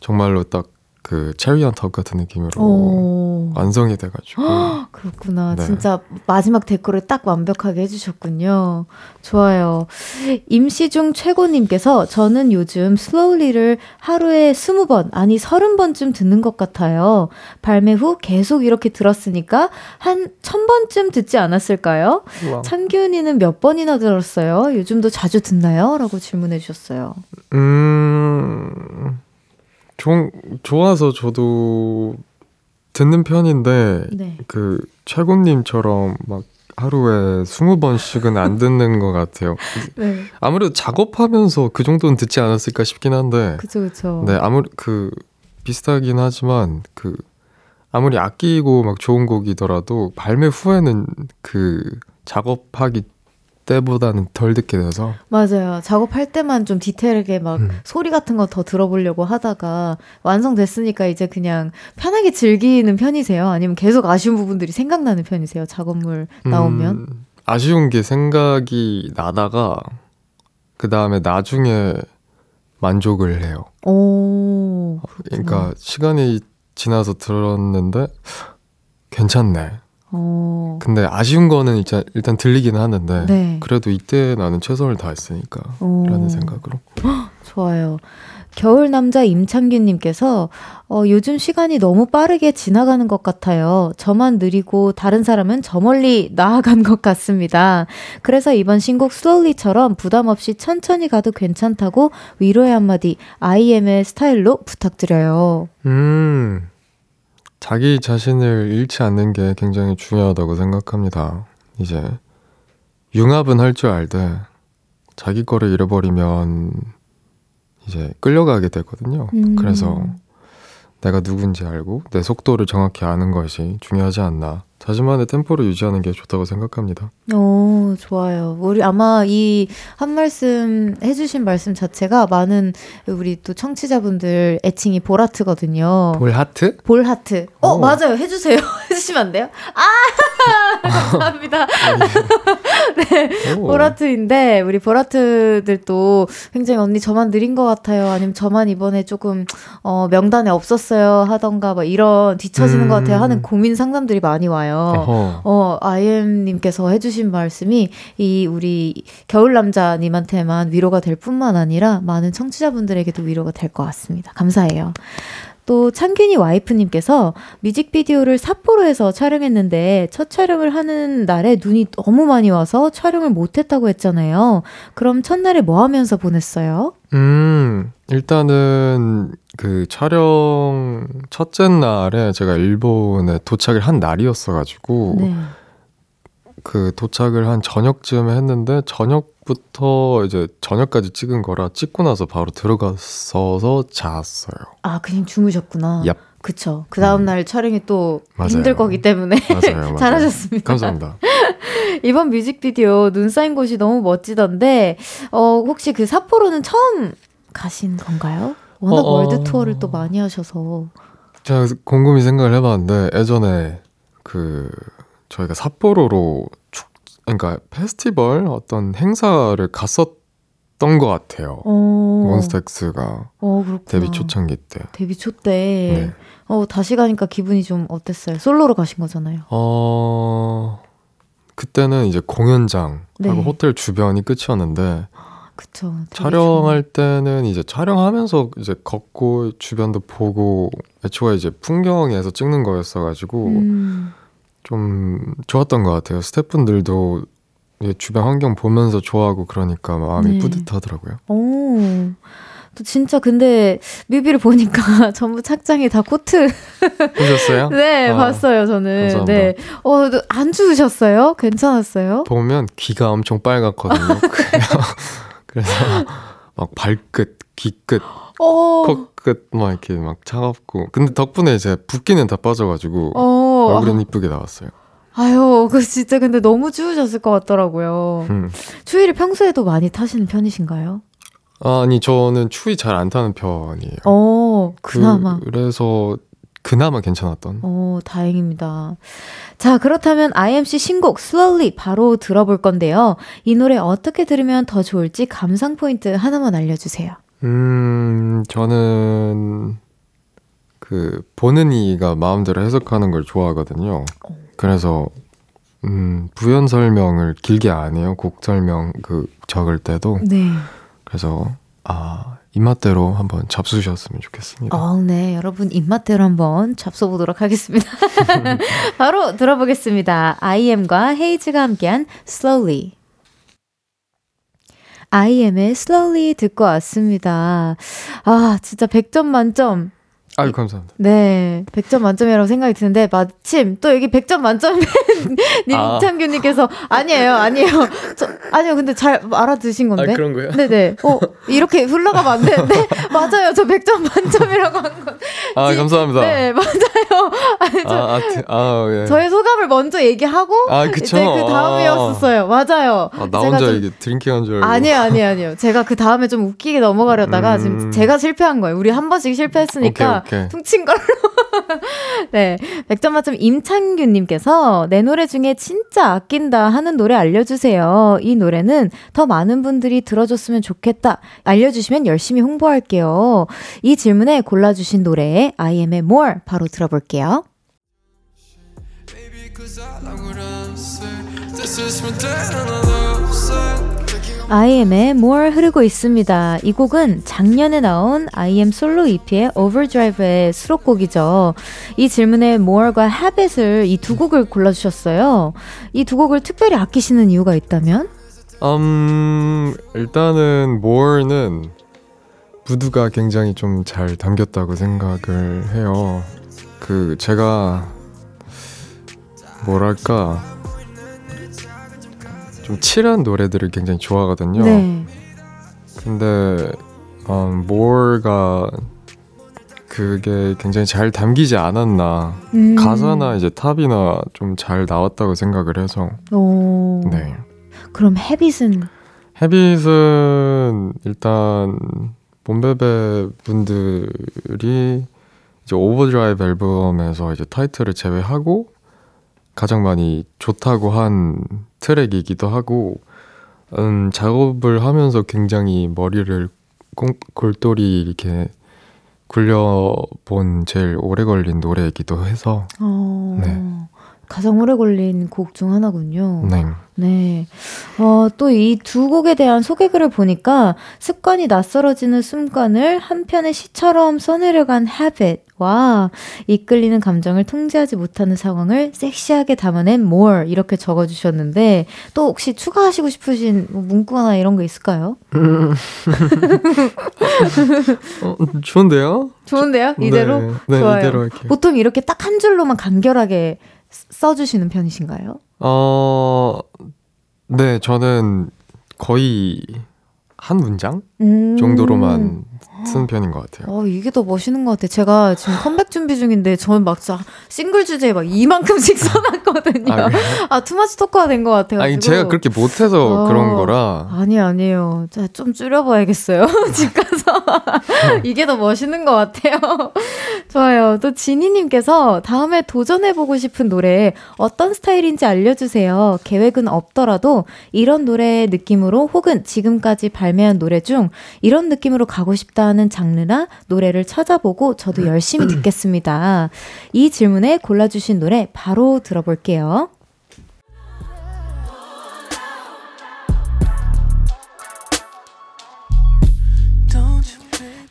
정말로 딱 그 체리 언탑 같은 느낌으로 오. 완성이 돼가지고 그렇구나 네. 진짜 마지막 데코를 딱 완벽하게 해주셨군요 좋아요 임시중 최고님께서 저는 요즘 슬로우리를 하루에 20번 아니 30번쯤 듣는 것 같아요 발매 후 계속 이렇게 들었으니까 한 1000번쯤 듣지 않았을까요? 우와. 찬기훈이는 몇 번이나 들었어요? 요즘도 자주 듣나요? 라고 질문해 주셨어요 음... 종, 좋아서 저도 듣는 편인데 네. 그 최고님처럼 막 하루에 20번씩은 안 듣는 것 같아요. 네. 아무래도 작업하면서 그 정도는 듣지 않았을까 싶긴 한데. 그쵸, 그쵸. 네, 아무리 그 비슷하긴 하지만 그 아무리 아끼고 막 좋은 곡이더라도 발매 후에는 그 작업하기 때보다는 덜 듣게 돼서 맞아요. 작업할 때만 좀 디테일하게 막 음. 소리 같은 거 더 들어보려고 하다가 완성됐으니까 이제 그냥 편하게 즐기는 편이세요? 아니면 계속 아쉬운 부분들이 생각나는 편이세요? 작업물 나오면? 음, 아쉬운 게 생각이 나다가 그 다음에 나중에 만족을 해요. 오, 그러니까 시간이 지나서 들었는데 괜찮네. 어. 근데 아쉬운 거는 일단, 일단 들리기는 하는데 네. 그래도 이때 나는 최선을 다했으니까 오. 라는 생각으로 좋아요. 겨울 남자 임창균 님께서 어, 요즘 시간이 너무 빠르게 지나가는 것 같아요. 저만 느리고 다른 사람은 저 멀리 나아간 것 같습니다. 그래서 이번 신곡 슬로우리처럼 부담 없이 천천히 가도 괜찮다고 위로의 한마디 IM의 스타일로 부탁드려요. 음. 자기 자신을 잃지 않는 게 굉장히 중요하다고 생각합니다. 이제 융합은 할 줄 알되 자기 거를 잃어버리면 이제 끌려가게 되거든요. 음. 그래서 내가 누군지 알고 내 속도를 정확히 아는 것이 중요하지 않나. 자신만의 템포를 유지하는 게 좋다고 생각합니다. 오, 좋아요. 우리 아마 이 한 말씀 해주신 말씀 자체가 많은 우리 또 청취자분들 애칭이 볼하트거든요. 볼하트? 볼하트. 어, 오. 맞아요. 해주세요. 해주시면 안 돼요? 아! 감사합니다. 네. 볼하트인데, 우리 볼하트들도 굉장히 언니 저만 느린 것 같아요. 아니면 저만 이번에 조금, 어, 명단에 없었어요. 하던가, 뭐 이런 뒤처지는 음. 것 같아요. 하는 고민 상담들이 많이 와요. 어허. 어, 아이엠님께서 해주신 말씀이 이 우리 겨울 남자님한테만 위로가 될 뿐만 아니라 많은 청취자분들에게도 위로가 될 것 같습니다. 감사해요. 또 창균이 와이프님께서 뮤직비디오를 삿포로에서 촬영했는데 첫 촬영을 하는 날에 눈이 너무 많이 와서 촬영을 못했다고 했잖아요. 그럼 첫날에 뭐 하면서 보냈어요? 음, 일단은 그 촬영 첫째 날에 제가 일본에 도착을 한 날이었어가지고 네. 그 도착을 한 저녁쯤에 했는데 저녁부터 이제 저녁까지 찍은 거라 찍고 나서 바로 들어갔어서 잤어요. 아, 그냥 주무셨구나. 얍. 그쵸. 그 다음날 음. 촬영이 또 맞아요. 힘들 거기 때문에. 맞아요, 맞아요. 잘하셨습니다. 감사합니다. 이번 뮤직비디오 눈 쌓인 곳이 너무 멋지던데, 어, 혹시 그 삿포로는 처음 가신 건가요? 워낙 어, 어. 월드 투어를 또 많이 하셔서. 제가 곰곰이 생각을 해봤는데, 예전에 그, 저희가 삿포로로 축, 그러니까 페스티벌 어떤 행사를 갔었 던 것 같아요. 어. 몬스타엑스가 어, 데뷔 초창기 때. 데뷔 초 때. 네. 어, 다시 가니까 기분이 좀 어땠어요? 솔로로 가신 거잖아요. 어, 그때는 이제 공연장 네. 하고 호텔 주변이 끝이었는데 그쵸. 촬영할 때는 이제 촬영하면서 이제 걷고 주변도 보고 애초에 이제 풍경에서 찍는 거였어가지고 음. 좀 좋았던 것 같아요. 스태프분들도 주변 환경 보면서 좋아하고 그러니까 마음이 네. 뿌듯하더라고요. 오. 또 진짜 근데 뮤비를 보니까 전부 착장이 다 코트. 보셨어요? 네, 아, 봤어요, 저는. 감사합니다. 네. 어, 안 추우셨어요? 괜찮았어요? 보면 귀가 엄청 빨갛거든요. 그래서 막 발끝, 귀끝, 어. 코끝 막 이렇게 막 차갑고. 근데 덕분에 이제 붓기는 다 빠져가지고 어. 얼굴은 이쁘게 나왔어요. 아유, 그 진짜 근데 너무 추우셨을 것 같더라고요. 음. 추위를 평소에도 많이 타시는 편이신가요? 아니 저는 추위 잘 안 타는 편이에요. 어, 그나마. 그, 래서 그나마 괜찮았던. 어, 다행입니다. 자, 그렇다면 IMC 신곡 Slowly 바로 들어볼 건데요. 이 노래 어떻게 들으면 더 좋을지 감상 포인트 하나만 알려주세요. 음, 저는 그 보는 이가 마음대로 해석하는 걸 좋아하거든요. 어. 그래서 음, 부연 설명을 길게 안 해요. 곡 설명 그 적을 때도. 네. 그래서 아 입맛대로 한번 잡수셨으면 좋겠습니다. 어, 네, 여러분 입맛대로 한번 잡숴보도록 하겠습니다. 바로 들어보겠습니다. IM과 헤이즈가 함께한 Slowly. IM의 Slowly 듣고 왔습니다. 아, 진짜 100점 만점. 아유, 감사합니다. 네. 100점 만점이라고 생각이 드는데, 마침 또 여기 100점 만점인 님창규님께서, 아. 아니에요, 아니에요. 저, 아니요, 근데 잘 알아두신 건데. 아, 그런 거요? 네네. 어, 이렇게 흘러가면 안 되는데, 맞아요. 저 100점 만점이라고 한 건. 아, 지, 감사합니다. 네, 맞아요. 아니, 저, 아, 아, 아, 예. 저의 소감을 먼저 얘기하고, 아, 그쵸. 이제 그 다음이었었어요. 맞아요. 아, 나 혼자 좀, 이게 drinking 한 줄 알고. 아니에요, 아니에요, 아니에요. 제가 그 다음에 좀 웃기게 넘어가려다가, 음... 지금 제가 실패한 거예요. 우리 한 번씩 실패했으니까. 오케이, 오케이. 퉁친 걸로. 네. 100점 만점 임창균 님께서 내 노래 중에 진짜 아낀다 하는 노래 알려주세요. 이 노래는 더 많은 분들이 들어줬으면 좋겠다. 알려주시면 열심히 홍보할게요. 이 질문에 골라주신 노래, IM의 More 바로 들어볼게요. IM의 More 흐르고 있습니다. 이 곡은 작년에 나온 IM 솔로 EP의 Overdrive의 수록곡이죠. 이 질문에 More과 Habit을 이 두 곡을 골라주셨어요. 이 두 곡을 특별히 아끼시는 이유가 있다면? 음, 일단은 More는 무드가 굉장히 좀 잘 담겼다고 생각을 해요. 그 제가 뭐랄까 좀 칠한 노래들을 굉장히 좋아하거든요. 네. 근데 음, 뭐가 그게 굉장히 잘 담기지 않았나 음. 가사나 이제 탑이나 좀 잘 나왔다고 생각을 해서 오. 네 그럼 Habit은 Habit은 일단 몬베베 분들이 이제 Overdrive 앨범에서 이제 타이틀을 제외하고 가장 많이 좋다고 한 트랙이기도 하고 음, 작업을 하면서 굉장히 머리를 꽁, 골똘히 이렇게 굴려본 제일 오래 걸린 노래이기도 해서 어, 네. 가장 오래 걸린 곡 중 하나군요. 네. 네. 어, 또 이 두 곡에 대한 소개글을 보니까 습관이 낯설어지는 순간을 한 편의 시처럼 써내려간 habit, 와, 이끌리는 감정을 통제하지 못하는 상황을 섹시하게 담아낸 more 이렇게 적어주셨는데 또 혹시 추가하시고 싶으신 뭐 문구나 이런 거 있을까요? 음. 어, 좋은데요? 좋은데요? 이대로? 네, 네 좋아요. 이대로. 보통 이렇게 딱 한 줄로만 간결하게 써주시는 편이신가요? 어, 네, 저는 거의 한 문장 음. 정도로만 쓰는 편인 것 같아요. 어, 이게 더 멋있는 것 같아요. 제가 지금 컴백 준비 중인데 저는 막 자, 싱글 주제에 막 이만큼씩 써놨거든요. 아? 아, 투마치 토크가 된 것 같아요. 아니, 제가 그렇게 못해서 어. 그런 거라. 아니 아니에요. 자, 좀 줄여봐야겠어요. 집 가서 이게 더 멋있는 것 같아요. 좋아요. 또 지니님께서 다음에 도전해보고 싶은 노래 어떤 스타일인지 알려주세요. 계획은 없더라도 이런 노래의 느낌으로 혹은 지금까지 발매한 노래 중 이런 느낌으로 가고 싶다 는 장르나 노래를 찾아보고 저도 열심히 듣겠습니다. 이 질문에 골라주신 노래 바로 들어볼게요.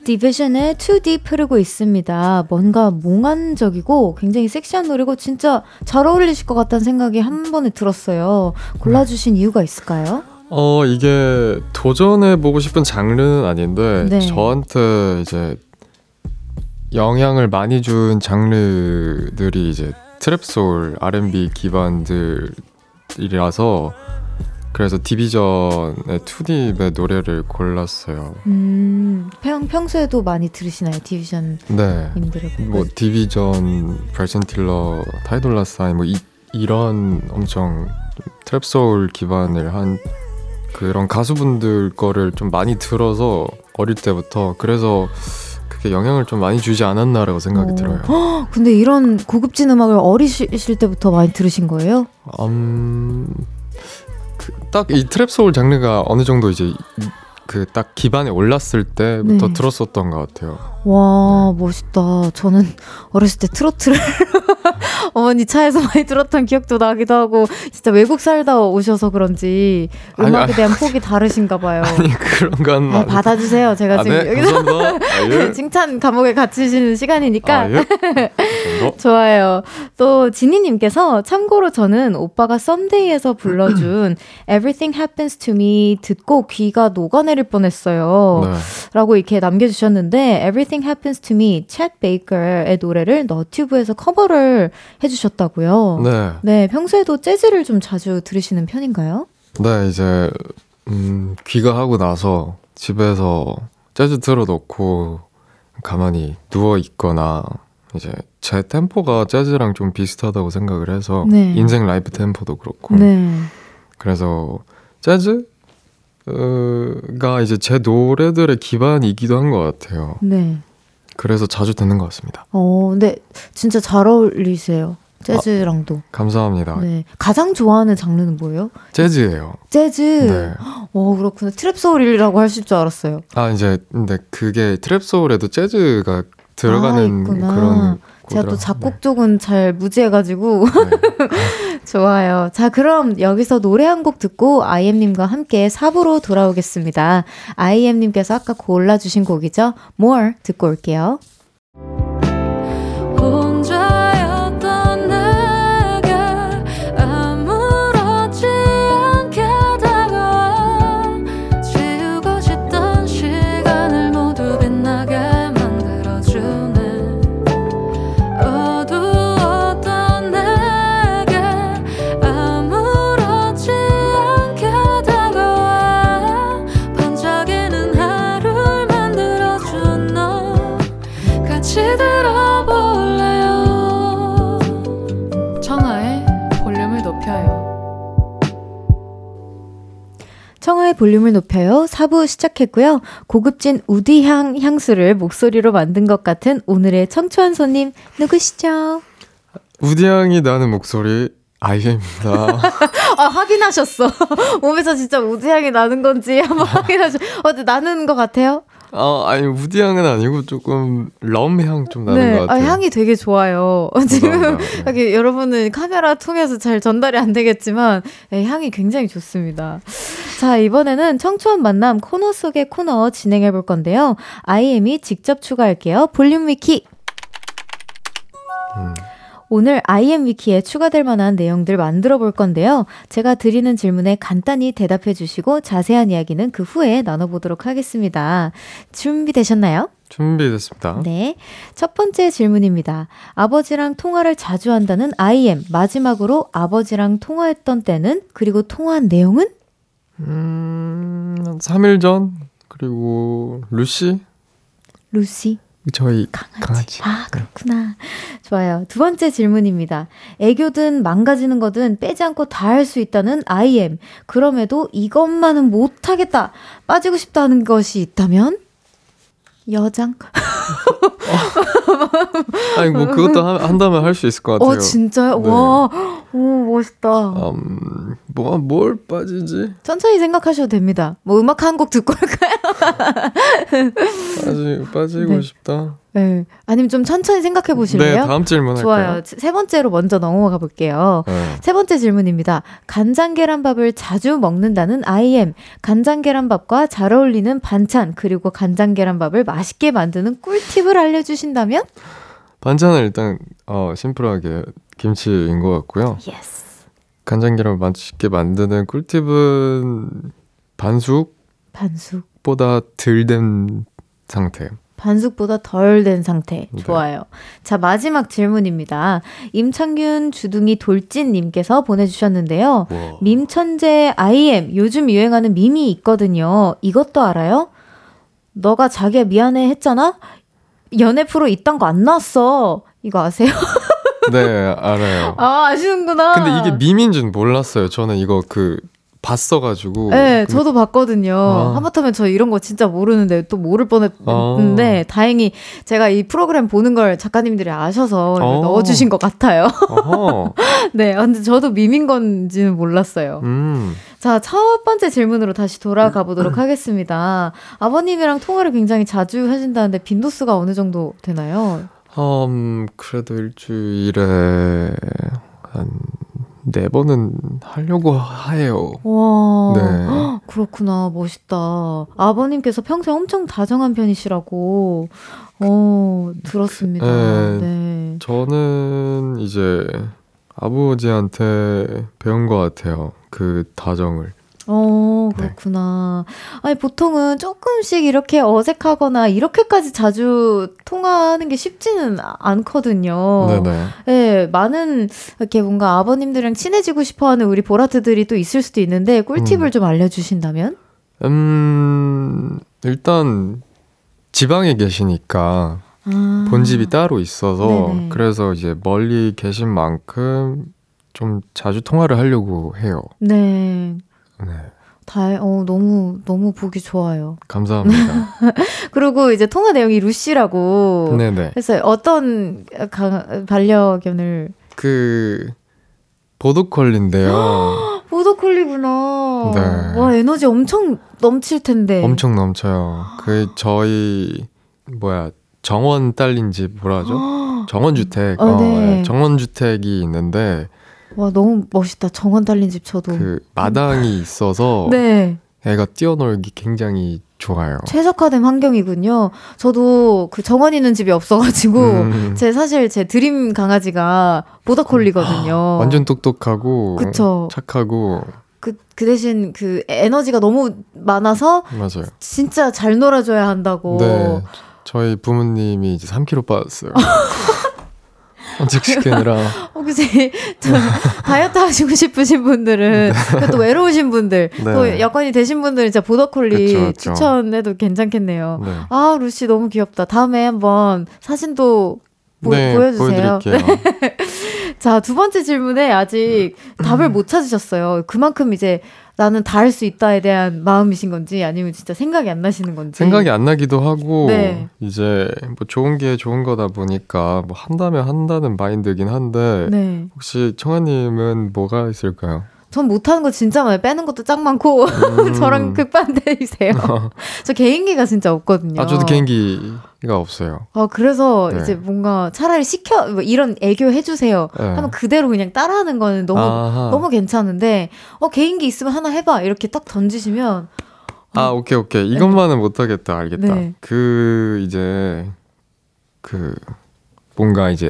디비전의 2D 흐르고 있습니다. 뭔가 몽환적이고 굉장히 섹시한 노래고 진짜 잘 어울리실 것 같다는 생각이 한 번에 들었어요. 골라주신 이유가 있을까요? 어, 이게 도전해 보고 싶은 장르는 아닌데, 네. 저한테 이제 영향을 많이 준 장르들이 이제 트랩 소울, R&B 기반들이라서, 그래서 디비전의 2D의 노래를 골랐어요. 음, 평, 평소에도 많이 들으시나요? 디비전님들의 네. 곡을? 뭐 디비전, 발센틸러, 타이돌라 사인 뭐 이, 이런 엄청 트랩 소울 기반을 한 그런 가수분들 거를 좀 많이 들어서 어릴 때부터 그래서 그게 영향을 좀 많이 주지 않았나라고 생각이 어. 들어요. 근데 이런 고급진 음악을 어리실 때부터 많이 들으신 거예요? 음, 그 딱이 트랩 소울 장르가 어느 정도 이제 그 딱 기반에 올랐을 때부터 네. 들었었던 것 같아요. 와, 멋있다. 저는 어렸을 때 트로트를 어머니 차에서 많이 들었던 기억도 나기도 하고, 진짜 외국 살다 오셔서 그런지 음악에 아니. 대한 폭이 다르신가 봐요. 아니 그런 건 아, 받아주세요. 제가 아, 지금 네, 여기서. 아, 예. 칭찬 감옥에 갇히시는 시간이니까. 아, 예. 좋아요. 또 지니님께서 참고로 저는 오빠가 썸데이에서 불러준 Everything Happens to Me 듣고 귀가 녹아내릴 뻔했어요. 네. 라고 이렇게 남겨주셨는데 Everything Happens to Me, 챗 베이커의 노래를 너튜브에서 커버를 해주셨다고요. 네. 네, 평소에도 재즈를 좀 자주 들으시는 편인가요? 네, 이제 음, 귀가하고 나서 집에서 재즈 틀어놓고 가만히 누워 있거나 이제 제 템포가 재즈랑 좀 비슷하다고 생각을 해서 네. 인생 라이프 템포도 그렇고 네. 그래서 재즈 가 이제 제 노래들의 기반이기도 한 것 같아요. 네. 그래서 자주 듣는 것 같습니다. 어, 근데 진짜 잘 어울리세요. 재즈랑도. 감사합니다. 네. 가장 좋아하는 장르는 뭐예요? 재즈예요. 재즈. 네. 어, 그렇구나. 트랩 소울이라고 하실 줄 알았어요. 아 이제 근데 그게 트랩 소울에도 재즈가 들어가는 있구나. 그런 제가 또 작곡 쪽은 잘 무지해가지고. 네. 좋아요. 자, 그럼 여기서 노래 한 곡 듣고 IM님과 함께 4부로 돌아오겠습니다. IM님께서 아까 골라주신 곡이죠? More 듣고 올게요. 볼륨을 높여요. 4부 시작했고요. 고급진 우디향 향수를 목소리로 만든 것 같은 오늘의 청초한 손님 누구시죠? 우디향이 나는 목소리 아이엠입니다. 아, 확인하셨어. 몸에서 진짜 우디향이 나는 건지 한번 확인하셨. 어, 나는 것 같아요? 아 아니 우디 향은 아니고 조금 럼 향 좀 나는 네. 것 같아요. 아, 향이 되게 좋아요. 지금 감사합니다. 네. 여기 여러분은 카메라 통해서 잘 전달이 안 되겠지만 네, 향이 굉장히 좋습니다. 자, 이번에는 청초한 만남 코너 속의 코너 진행해 볼 건데요. IM이 직접 추가할게요. 볼륨 위키. 음. 오늘 IM 위키에 추가될 만한 내용들 만들어 볼 건데요. 제가 드리는 질문에 간단히 대답해 주시고 자세한 이야기는 그 후에 나눠보도록 하겠습니다. 준비되셨나요? 준비됐습니다. 네. 첫 번째 질문입니다. 아버지랑 통화를 자주 한다는 IM. 마지막으로 아버지랑 통화했던 때는? 그리고 통화한 내용은? 음, 3일 전 그리고 루시 루시. 저희 강아지. 강아지. 아, 그렇구나. 좋아요. 두 번째 질문입니다. 애교든 망가지는 거든 빼지 않고 다 할 수 있다는 IM. 그럼에도 이것만은 못 하겠다. 빠지고 싶다는 것이 있다면? 여장? 아니 뭐 그것도 하, 한다면 할 수 있을 것 같아요. 어, 진짜요? 네. 와, 오, 멋있다. 음, 뭐가 뭘 빠지지? 천천히 생각하셔도 됩니다. 뭐 음악 한 곡 듣고 할까요? 빠지 빠지고 네. 싶다. 네. 아니면 좀 천천히 생각해 네, 보실래요? 다음 질문 좋아요. 할까요? 세 번째로 먼저 넘어가 볼게요. 네. 세 번째 질문입니다. 간장 계란밥을 자주 먹는다는 IM. 간장 계란밥과 잘 어울리는 반찬 그리고 간장 계란밥을 맛있게 만드는 꿀팁을 알려주신다면? 반찬은 일단 어, 심플하게 김치인 것 같고요. Yes. 간장계밥을 맛있게 만드는 꿀팁은 반숙보다 반숙. 덜된 상태. 반숙보다 덜 된 상태. 네. 좋아요. 자, 마지막 질문입니다. 임창균 주둥이 돌진님께서 보내주셨는데요. 와. 밈 천재 IM. 요즘 유행하는 밈이 있거든요. 이것도 알아요? 너가 자기야 미안해 했잖아? 연애 프로 이딴 거 안 나왔어. 이거 아세요? 네, 알아요. 아, 아시는구나. 근데 이게 밈인 줄 몰랐어요. 저는 이거 그 봤어가지고. 네, 근데- 저도 봤거든요. 아. 하마터면 저 이런 거 진짜 모르는데 또 모를 뻔했는데 아. 다행히 제가 이 프로그램 보는 걸 작가님들이 아셔서 어. 넣어주신 것 같아요. 네, 근데 저도 밈인 건지는 몰랐어요. 음. 자, 첫 번째 질문으로 다시 돌아가 보도록 하겠습니다. 아버님이랑 통화를 굉장히 자주 하신다는데 빈도수가 어느 정도 되나요? 음, 그래도 일주일에 한 네 번은 하려고 해요. 와, 네. 헉, 그렇구나. 멋있다. 아버님께서 평소에 엄청 다정한 편이시라고, 어, 들었습니다. 네. 네. 저는 이제 아버지한테 배운 것 같아요. 그 다정을. 어, 네. 그렇구나. 아니, 보통은 조금씩 이렇게 어색하거나 이렇게까지 자주 통화하는 게 쉽지는 않거든요. 네네. 네, 많은 이렇게 뭔가 아버님들이랑 친해지고 싶어 하는 우리 보라트들이 또 있을 수도 있는데 꿀팁을 음. 좀 알려주신다면? 음, 일단 지방에 계시니까 아. 본집이 따로 있어서 네네. 그래서 이제 멀리 계신 만큼 좀 자주 통화를 하려고 해요. 네. 네. 다, 어, 너무, 너무 보기 좋아요. 감사합니다. 그리고 이제 통화 내용이 루시라고. 네네. 그래서 어떤 가, 반려견을. 그 보도콜리인데요. 보더콜리구나. 네. 와, 에너지 엄청 넘칠 텐데. 엄청 넘쳐요. 그 저희 뭐야 정원 딸린 집 뭐라 하죠? 정원 주택. 어, 네. 정원 주택이 있는데 와, 너무 멋있다. 정원 달린 집 저도. 그 마당이 있어서 네. 애가 뛰어놀기 굉장히 좋아요. 최적화된 환경이군요. 저도 그 정원 있는 집이 없어가지고, 음. 제 사실 제 드림 강아지가 보더콜리거든요. 완전 똑똑하고 그쵸. 착하고 그, 그 대신 그 에너지가 너무 많아서 맞아요. 진짜 잘 놀아줘야 한다고. 네. 저희 부모님이 이제 3kg 빠졌어요. 산책시키느라 혹시 저 다이어트 하시고 싶으신 분들은 그리고 또 외로우신 분들 네. 또 여건이 되신 분들은 진짜 보더콜리 그쵸, 그쵸. 추천해도 괜찮겠네요. 네. 아 루시 너무 귀엽다. 다음에 한번 사진도 보, 네, 보여주세요. 보여드릴게요. 자, 두 번째 질문에 아직 답을 못 찾으셨어요. 그만큼 이제 나는 다 할 수 있다에 대한 마음이신 건지 아니면 진짜 생각이 안 나시는 건지. 생각이 안 나기도 하고 네. 이제 뭐 좋은 게 좋은 거다 보니까 뭐 한다면 한다는 마인드긴 한데 네. 혹시 청아님은 뭐가 있을까요? 전 못하는 거 진짜 많아요. 빼는 것도 짱 많고 음. 저랑 극반대이세요. 저 개인기가 진짜 없거든요. 아 저도 개인기가 없어요. 아, 그래서 네. 이제 뭔가 차라리 시켜 뭐 이런 애교 해주세요. 네. 하면 그대로 그냥 따라하는 거는 너무 아하. 너무 괜찮은데 어 개인기 있으면 하나 해봐 이렇게 딱 던지시면 아 오케이 오케이 이것만은 못하겠다 알겠다. 네. 그 이제 그 뭔가 이제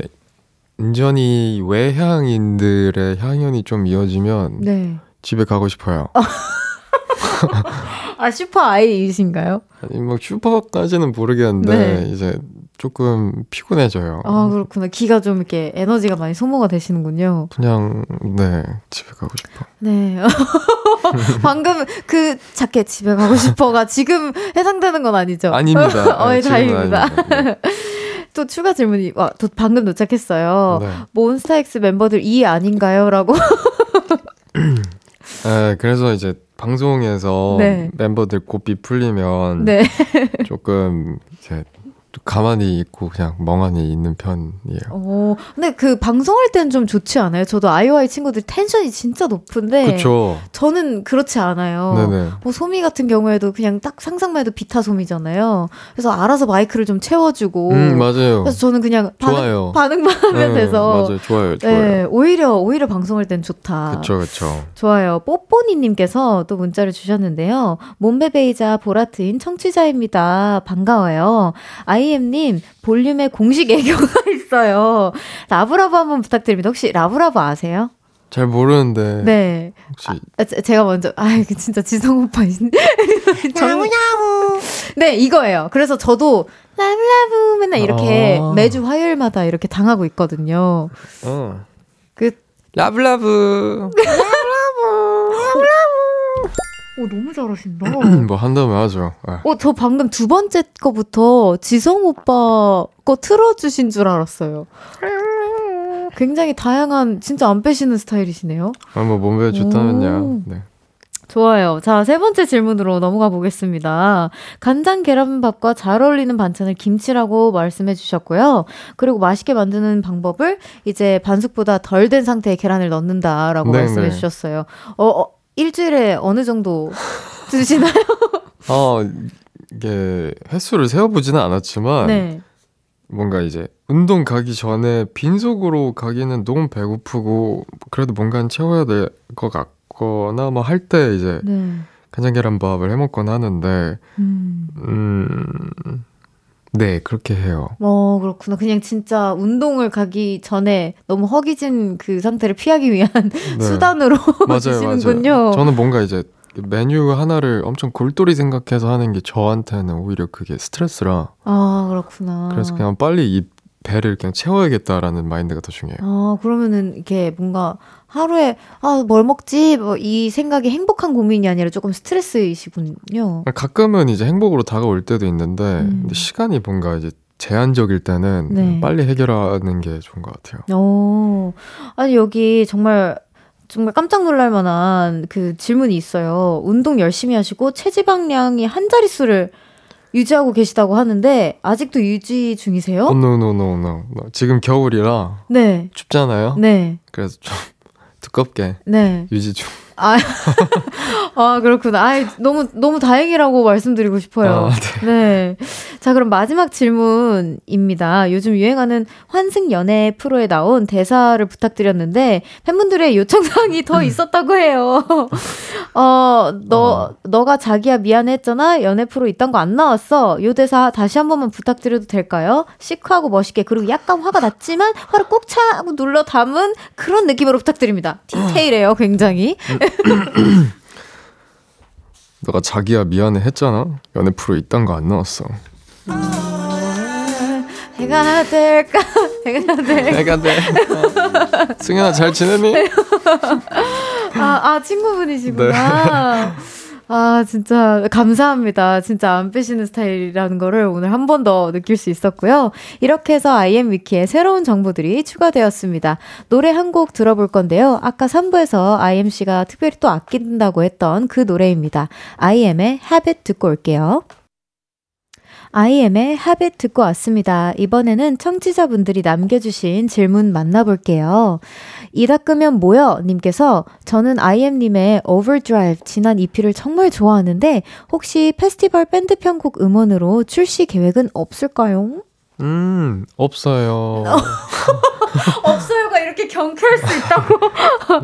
은전히 외향인들의 향연이 좀 이어지면 네. 집에 가고 싶어요. 아, 슈퍼 아이이신가요? 아니, 뭐 슈퍼까지는 모르겠는데, 네. 이제 조금 피곤해져요. 아, 그렇구나. 기가 좀 이렇게 에너지가 많이 소모가 되시는군요. 그냥, 네, 집에 가고 싶어. 네. 방금 그 자켓 집에 가고 싶어가 지금 해당되는 건 아니죠? 아닙니다. 어이, 네, 다행입니다. 아닙니다. 네. 또 추가 질문이 와, 또 방금 도착했어요. 네. 몬스타엑스 멤버들 이 아닌가요? 라고. 네, 그래서 이제 방송에서 네. 멤버들 고삐 풀리면 네. 조금 이제 가만히 있고 그냥 멍하니 있는 편이에요. 어, 근데 그 방송할 때는 좀 좋지 않아요? 저도 아이오아이 친구들 텐션이 진짜 높은데. 그쵸? 저는 그렇지 않아요. 네네. 뭐 소미 같은 경우에도 그냥 딱 상상만 해도 비타 소미잖아요. 그래서 알아서 마이크를 좀 채워주고. 음, 맞아요. 그래서 저는 그냥 반응, 좋아요. 반응만 하면 네, 돼서. 맞아요. 좋아요. 좋아요. 네, 오히려 오히려 방송할 땐 좋다. 그쵸, 그쵸. 좋아요. 뽀뽀니 님께서 또 문자를 주셨는데요. 몸베베이자 보라트인 청취자입니다. 반가워요. 아이 엠님 볼륨의 공식 애교가 있어요. 라브라브 한번 부탁드립니다. 혹시 라브라브 아세요? 잘 모르는데. 네. 혹시. 아, 제- 제가 먼저 아 이게 진짜 지성 오빠이신. 정- 야무야무. 네 이거예요. 그래서 저도 라브라브 맨날 이렇게 아. 매주 화요일마다 이렇게 당하고 있거든요. 어. 그 라블라브. 오 너무 잘하신다. 뭐 한다면 하죠. 아. 어, 저 방금 두 번째 거부터 지성 오빠 거 틀어주신 줄 알았어요. 굉장히 다양한, 진짜 안 빼시는 스타일이시네요. 아, 뭐 몸매 오. 좋다면요. 네. 좋아요. 자, 세 번째 질문으로 넘어가 보겠습니다. 간장 계란밥과 잘 어울리는 반찬을 김치라고 말씀해 주셨고요. 그리고 맛있게 만드는 방법을 이제 반숙보다 덜 된 상태의 계란을 넣는다라고 네, 말씀해 네. 주셨어요. 어, 어, 일주일에 어느 정도 드시나요? 어, 이게 횟수를 세어보지는 않았지만 네. 뭔가 이제 운동 가기 전에 빈속으로 가기는 너무 배고프고 그래도 뭔가는 채워야 될 것 같거나 뭐 할 때 이제 네. 간장 계란밥을 해 먹거나 하는데 음. 음. 네, 그렇게 해요. 어, 그렇구나. 그냥 진짜 운동을 가기 전에 너무 허기진 그 상태를 피하기 위한 네. 수단으로 맞아요, 드시는군요. 맞아요. 저는 뭔가 이제 메뉴 하나를 엄청 골똘히 생각해서 하는 게 저한테는 오히려 그게 스트레스라 아, 그렇구나. 그래서 그냥 빨리 이 배를 그냥 채워야겠다라는 마인드가 더 중요해요. 아, 그러면은 이게 뭔가 하루에 아, 뭘 먹지? 뭐 이 생각이 행복한 고민이 아니라 조금 스트레스이시군요. 가끔은 이제 행복으로 다가올 때도 있는데 음. 시간이 뭔가 이제 제한적일 때는 네. 빨리 해결하는 게 좋은 것 같아요. 어. 아니 여기 정말 정말 깜짝 놀랄 만한 그 질문이 있어요. 운동 열심히 하시고 체지방량이 한 자릿수를 유지하고 계시다고 하는데 아직도 유지 중이세요? 어, no, no, no, no, no. 지금 겨울이라 네. 춥잖아요. 네. 그래서 좀 두껍게 네. 유지 중. 아, 아 그렇구나. 아, 너무 너무 다행이라고 말씀드리고 싶어요. 아, 네. 자, 그럼 마지막 질문입니다. 요즘 유행하는 환승 연애 프로에 나온 대사를 부탁드렸는데 팬분들의 요청 사항이 더 있었다고 해요. 어, 너 어. 너가 자기야 미안했잖아. 연애 프로 이딴 거안 나왔어. 요 대사 다시 한 번만 부탁드려도 될까요? 시크하고 멋있게 그리고 약간 화가 났지만 화를 꼭 차고 눌러 담은 그런 느낌으로 부탁드립니다. 디테일해요, 굉장히. 너가 자기야 미안해 했잖아. 연애 프로 이딴 거안 나왔어. 해가 될까? 해가 될까? 내가 돼. 승현아 잘 지내니? 아, 아 친구분이시구나. 아, 진짜 감사합니다. 진짜 안 빼시는 스타일이라는 거를 오늘 한 번 더 느낄 수 있었고요. 이렇게 해서 IM 위키에 새로운 정보들이 추가되었습니다. 노래 한 곡 들어볼 건데요. 아까 3부에서 IMC가 특별히 또 아낀다고 했던 그 노래입니다. IM의 Habit 듣고 올게요. IM의 Habit 듣고 왔습니다. 이번에는 청취자분들이 남겨주신 질문 만나볼게요. 이 닦으면 뭐여? 님께서 저는 IM님의 Overdrive 지난 EP를 정말 좋아하는데 혹시 페스티벌 밴드 편곡 음원으로 출시 계획은 없을까요? 음 없어요. 없어요가 이렇게 경쾌할 수 있다고.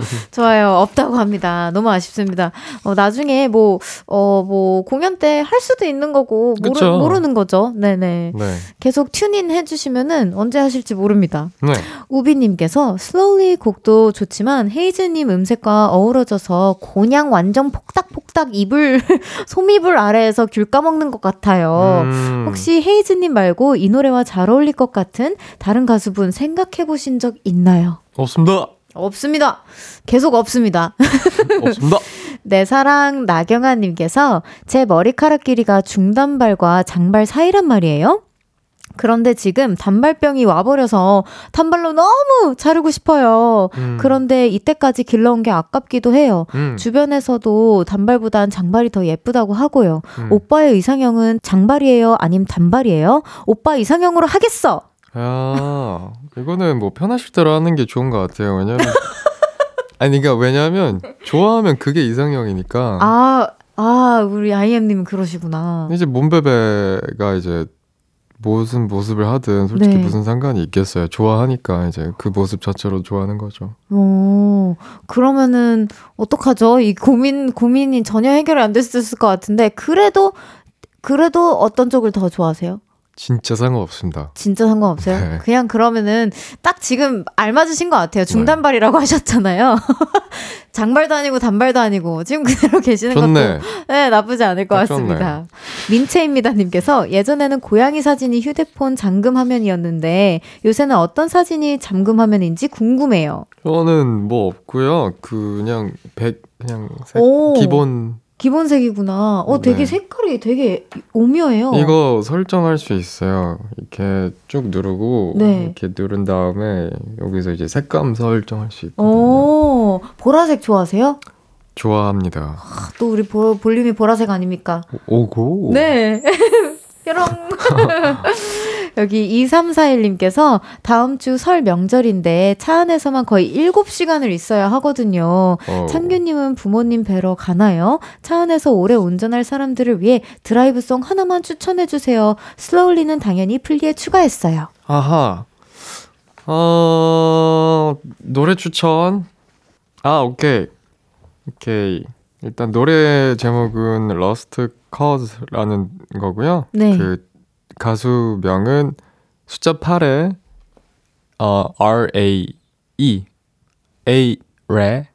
좋아요. 없다고 합니다. 너무 아쉽습니다. 어, 나중에 뭐, 어, 뭐, 공연 때 할 수도 있는 거고, 모르, 모르는 거죠. 네네. 네. 계속 튜닝 해주시면은 언제 하실지 모릅니다. 네. 우비님께서 슬로우리 곡도 좋지만 헤이즈님 음색과 어우러져서 곤양 완전 폭닥폭닥 이불, 솜이불 아래에서 귤 까먹는 것 같아요. 음. 혹시 헤이즈님 말고 이 노래와 잘 어울릴 것 같은 다른 가수분 생각해 보신 적 있나요? 없습니다. 없습니다. 계속 없습니다. 없습니다. 내 사랑 나경아님께서 제 머리카락 길이가 중단발과 장발 사이란 말이에요. 그런데 지금 단발병이 와버려서 단발로 너무 자르고 싶어요. 음. 그런데 이때까지 길러온 게 아깝기도 해요. 음. 주변에서도 단발보단 장발이 더 예쁘다고 하고요. 음. 오빠의 이상형은 장발이에요? 아님 단발이에요? 오빠 이상형으로 하겠어! 아, 이거는 뭐 편하실 대로 하는 게 좋은 것 같아요. 왜냐면 아니 그러니까 왜냐하면 좋아하면 그게 이상형이니까. 아, 아 우리 아이엠 님은 그러시구나. 이제 몸베베가 이제 무슨 모습을 하든 솔직히 네. 무슨 상관이 있겠어요. 좋아하니까 이제 그 모습 자체로 좋아하는 거죠. 오, 그러면은 어떡하죠? 이 고민 고민이 전혀 해결이 안 됐을 것 같은데 그래도 그래도 어떤 쪽을 더 좋아하세요? 진짜 상관없습니다. 진짜 상관없어요? 네. 그냥 그러면은 딱 지금 알맞으신 것 같아요. 중단발이라고 네. 하셨잖아요. 장발도 아니고 단발도 아니고 지금 그대로 계시는 좋네. 것도 네, 나쁘지 않을 것 같습니다. 민채입니다님께서 예전에는 고양이 사진이 휴대폰 잠금 화면이었는데 요새는 어떤 사진이 잠금 화면인지 궁금해요. 저는 뭐 없고요. 그냥 백 그냥 기본 기본색이구나. 어, 되게 네. 색깔이 되게 오묘해요. 이거 설정할 수 있어요. 이렇게 쭉 누르고 네. 이렇게 누른 다음에 여기서 이제 색감 설정할 수 있거든요. 오, 보라색 좋아하세요? 좋아합니다. 아, 또 우리 보, 볼륨이 보라색 아닙니까? 오고? 네. 뾰롱. 여기 2341님께서 다음 주 설 명절인데 차 안에서만 거의 7시간을 있어야 하거든요. 어. 창규님은 부모님 뵈러 가나요? 차 안에서 오래 운전할 사람들을 위해 드라이브송 하나만 추천해주세요. 슬로울리는 당연히 플리에 추가했어요. 아하. 어, 노래 추천. 아, 오케이. 오케이. 일단 노래 제목은 Lost Cause라는 거고요. 네. 그 가수명은 숫자 8에 어, R A E A 레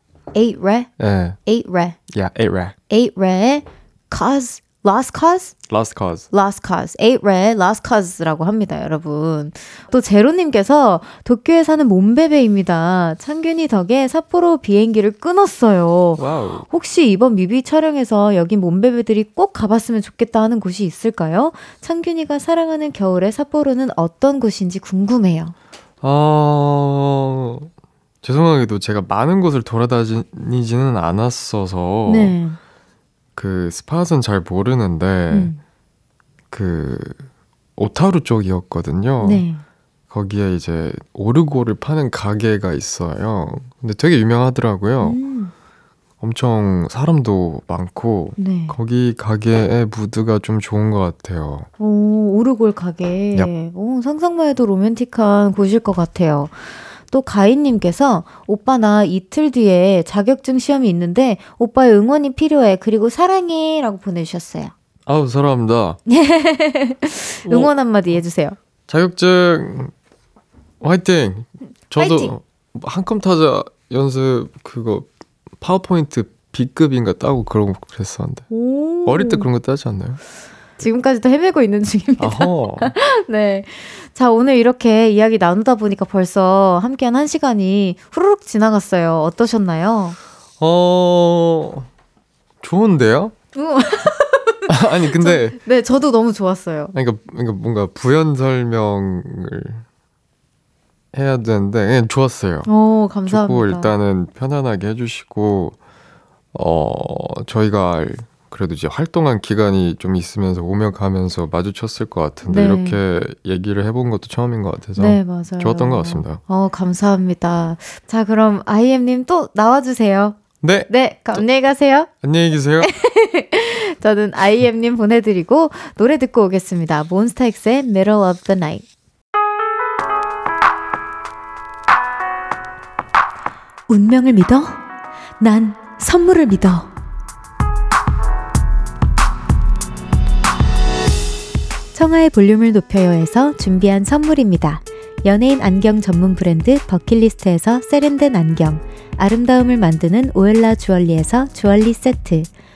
Re? 네. Eight Re. Yeah, Eight Re. Eight Re. Cause Lost Cause? Lost Cause. Lost Cause. Eight Red Lost Cause라고 합니다, 여러분. 또 제로님께서 도쿄에 사는 몸베베입니다. 창균이 덕에 삿포로 비행기를 끊었어요. 와우. 혹시 이번 뮤비 촬영에서 여기 몸베베들이 꼭 가봤으면 좋겠다 하는 곳이 있을까요? 창균이가 사랑하는 겨울의 삿포로는 어떤 곳인지 궁금해요. 어... 죄송하게도 제가 많은 곳을 돌아다니지는 않았어서 네. 그 스팟은 잘 모르는데 음. 그 오타루 쪽이었거든요. 네. 거기에 이제 오르고를 파는 가게가 있어요. 근데 되게 유명하더라고요. 음. 엄청 사람도 많고 네. 거기 가게의 무드가 좀 좋은 것 같아요. 오 오르골 가게. 얍. 오 상상만 해도 로맨틱한 곳일 것 같아요. 또 가인님께서 오빠 나 이틀 뒤에 자격증 시험이 있는데 오빠의 응원이 필요해. 그리고 사랑해. 라고 보내주셨어요. 아우, 사랑합니다. 응원 한마디 해주세요. 자격증 화이팅! 저도 화이팅! 한컴 타자 연습 그거 파워포인트 B급인가 따고 그런 거 그랬었는데. 어릴 때 그런 거 따지 않나요? 지금까지도 헤매고 있는 중입니다. 네. 자, 오늘 이렇게 이야기 나누다 보니까 벌써 함께한 한 시간이 후루룩 지나갔어요. 어떠셨나요? 어, 좋은데요? 아니, 근데. 저, 네, 저도 너무 좋았어요. 그러니까, 그러니까 뭔가 부연 설명을 해야 되는데, 그냥 좋았어요. 오, 감사합니다. 좋고, 일단은 편안하게 해주시고, 어, 저희가 그래도 이제 활동한 기간이 좀 있으면서 오며 가면서 마주쳤을 것 같은데 네. 이렇게 얘기를 해본 것도 처음인 것 같아서 네, 맞아요. 좋았던 것 같습니다. 어, 감사합니다. 자, 그럼 아이엠님 또 나와주세요. 네. 네, 안녕히 가세요. 안녕히 계세요. 저는 아이엠님 보내드리고 노래 듣고 오겠습니다. 몬스타엑스의 Middle of the Night. 운명을 믿어? 난 선물을 믿어. 청하의 볼륨을 높여요에서 준비한 선물입니다. 연예인 안경 전문 브랜드 버킷리스트에서 세련된 안경, 아름다움을 만드는 오엘라 주얼리에서 주얼리 세트,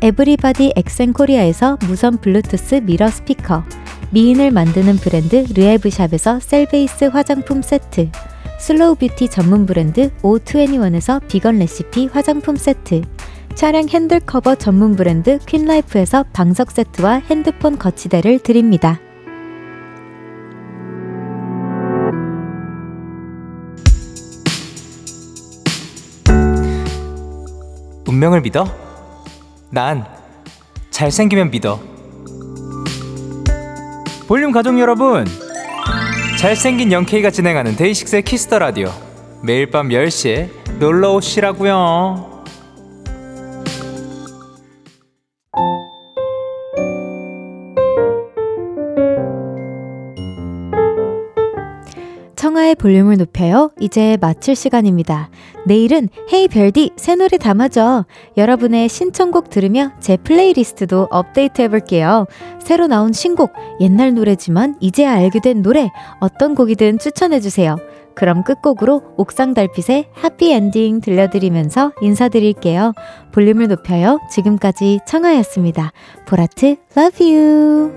에브리바디 엑센코리아에서 무선 블루투스 미러 스피커, 미인을 만드는 브랜드 르에브샵에서 셀베이스 화장품 세트, 슬로우 뷰티 전문 브랜드 O21에서 비건 레시피 화장품 세트, 차량 핸들 커버 전문 브랜드 퀸라이프에서 방석 세트와 핸드폰 거치대를 드립니다. 운명을 믿어? 난 잘생기면 믿어. 볼륨 가족 여러분, 잘생긴 영케이가 진행하는 데이식스의 키스 더 라디오. 매일 밤 10시에 놀러 오시라고요. 청하의 볼륨을 높여요. 이제 마칠 시간입니다. 내일은 헤이 별디 새 노래 담아줘. 여러분의 신청곡 들으며 제 플레이리스트도 업데이트 해볼게요. 새로 나온 신곡, 옛날 노래지만 이제야 알게 된 노래, 어떤 곡이든 추천해주세요. 그럼 끝곡으로 옥상 달빛의 해피 엔딩 들려드리면서 인사드릴게요. 볼륨을 높여요. 지금까지 청하였습니다. 보라트, love you.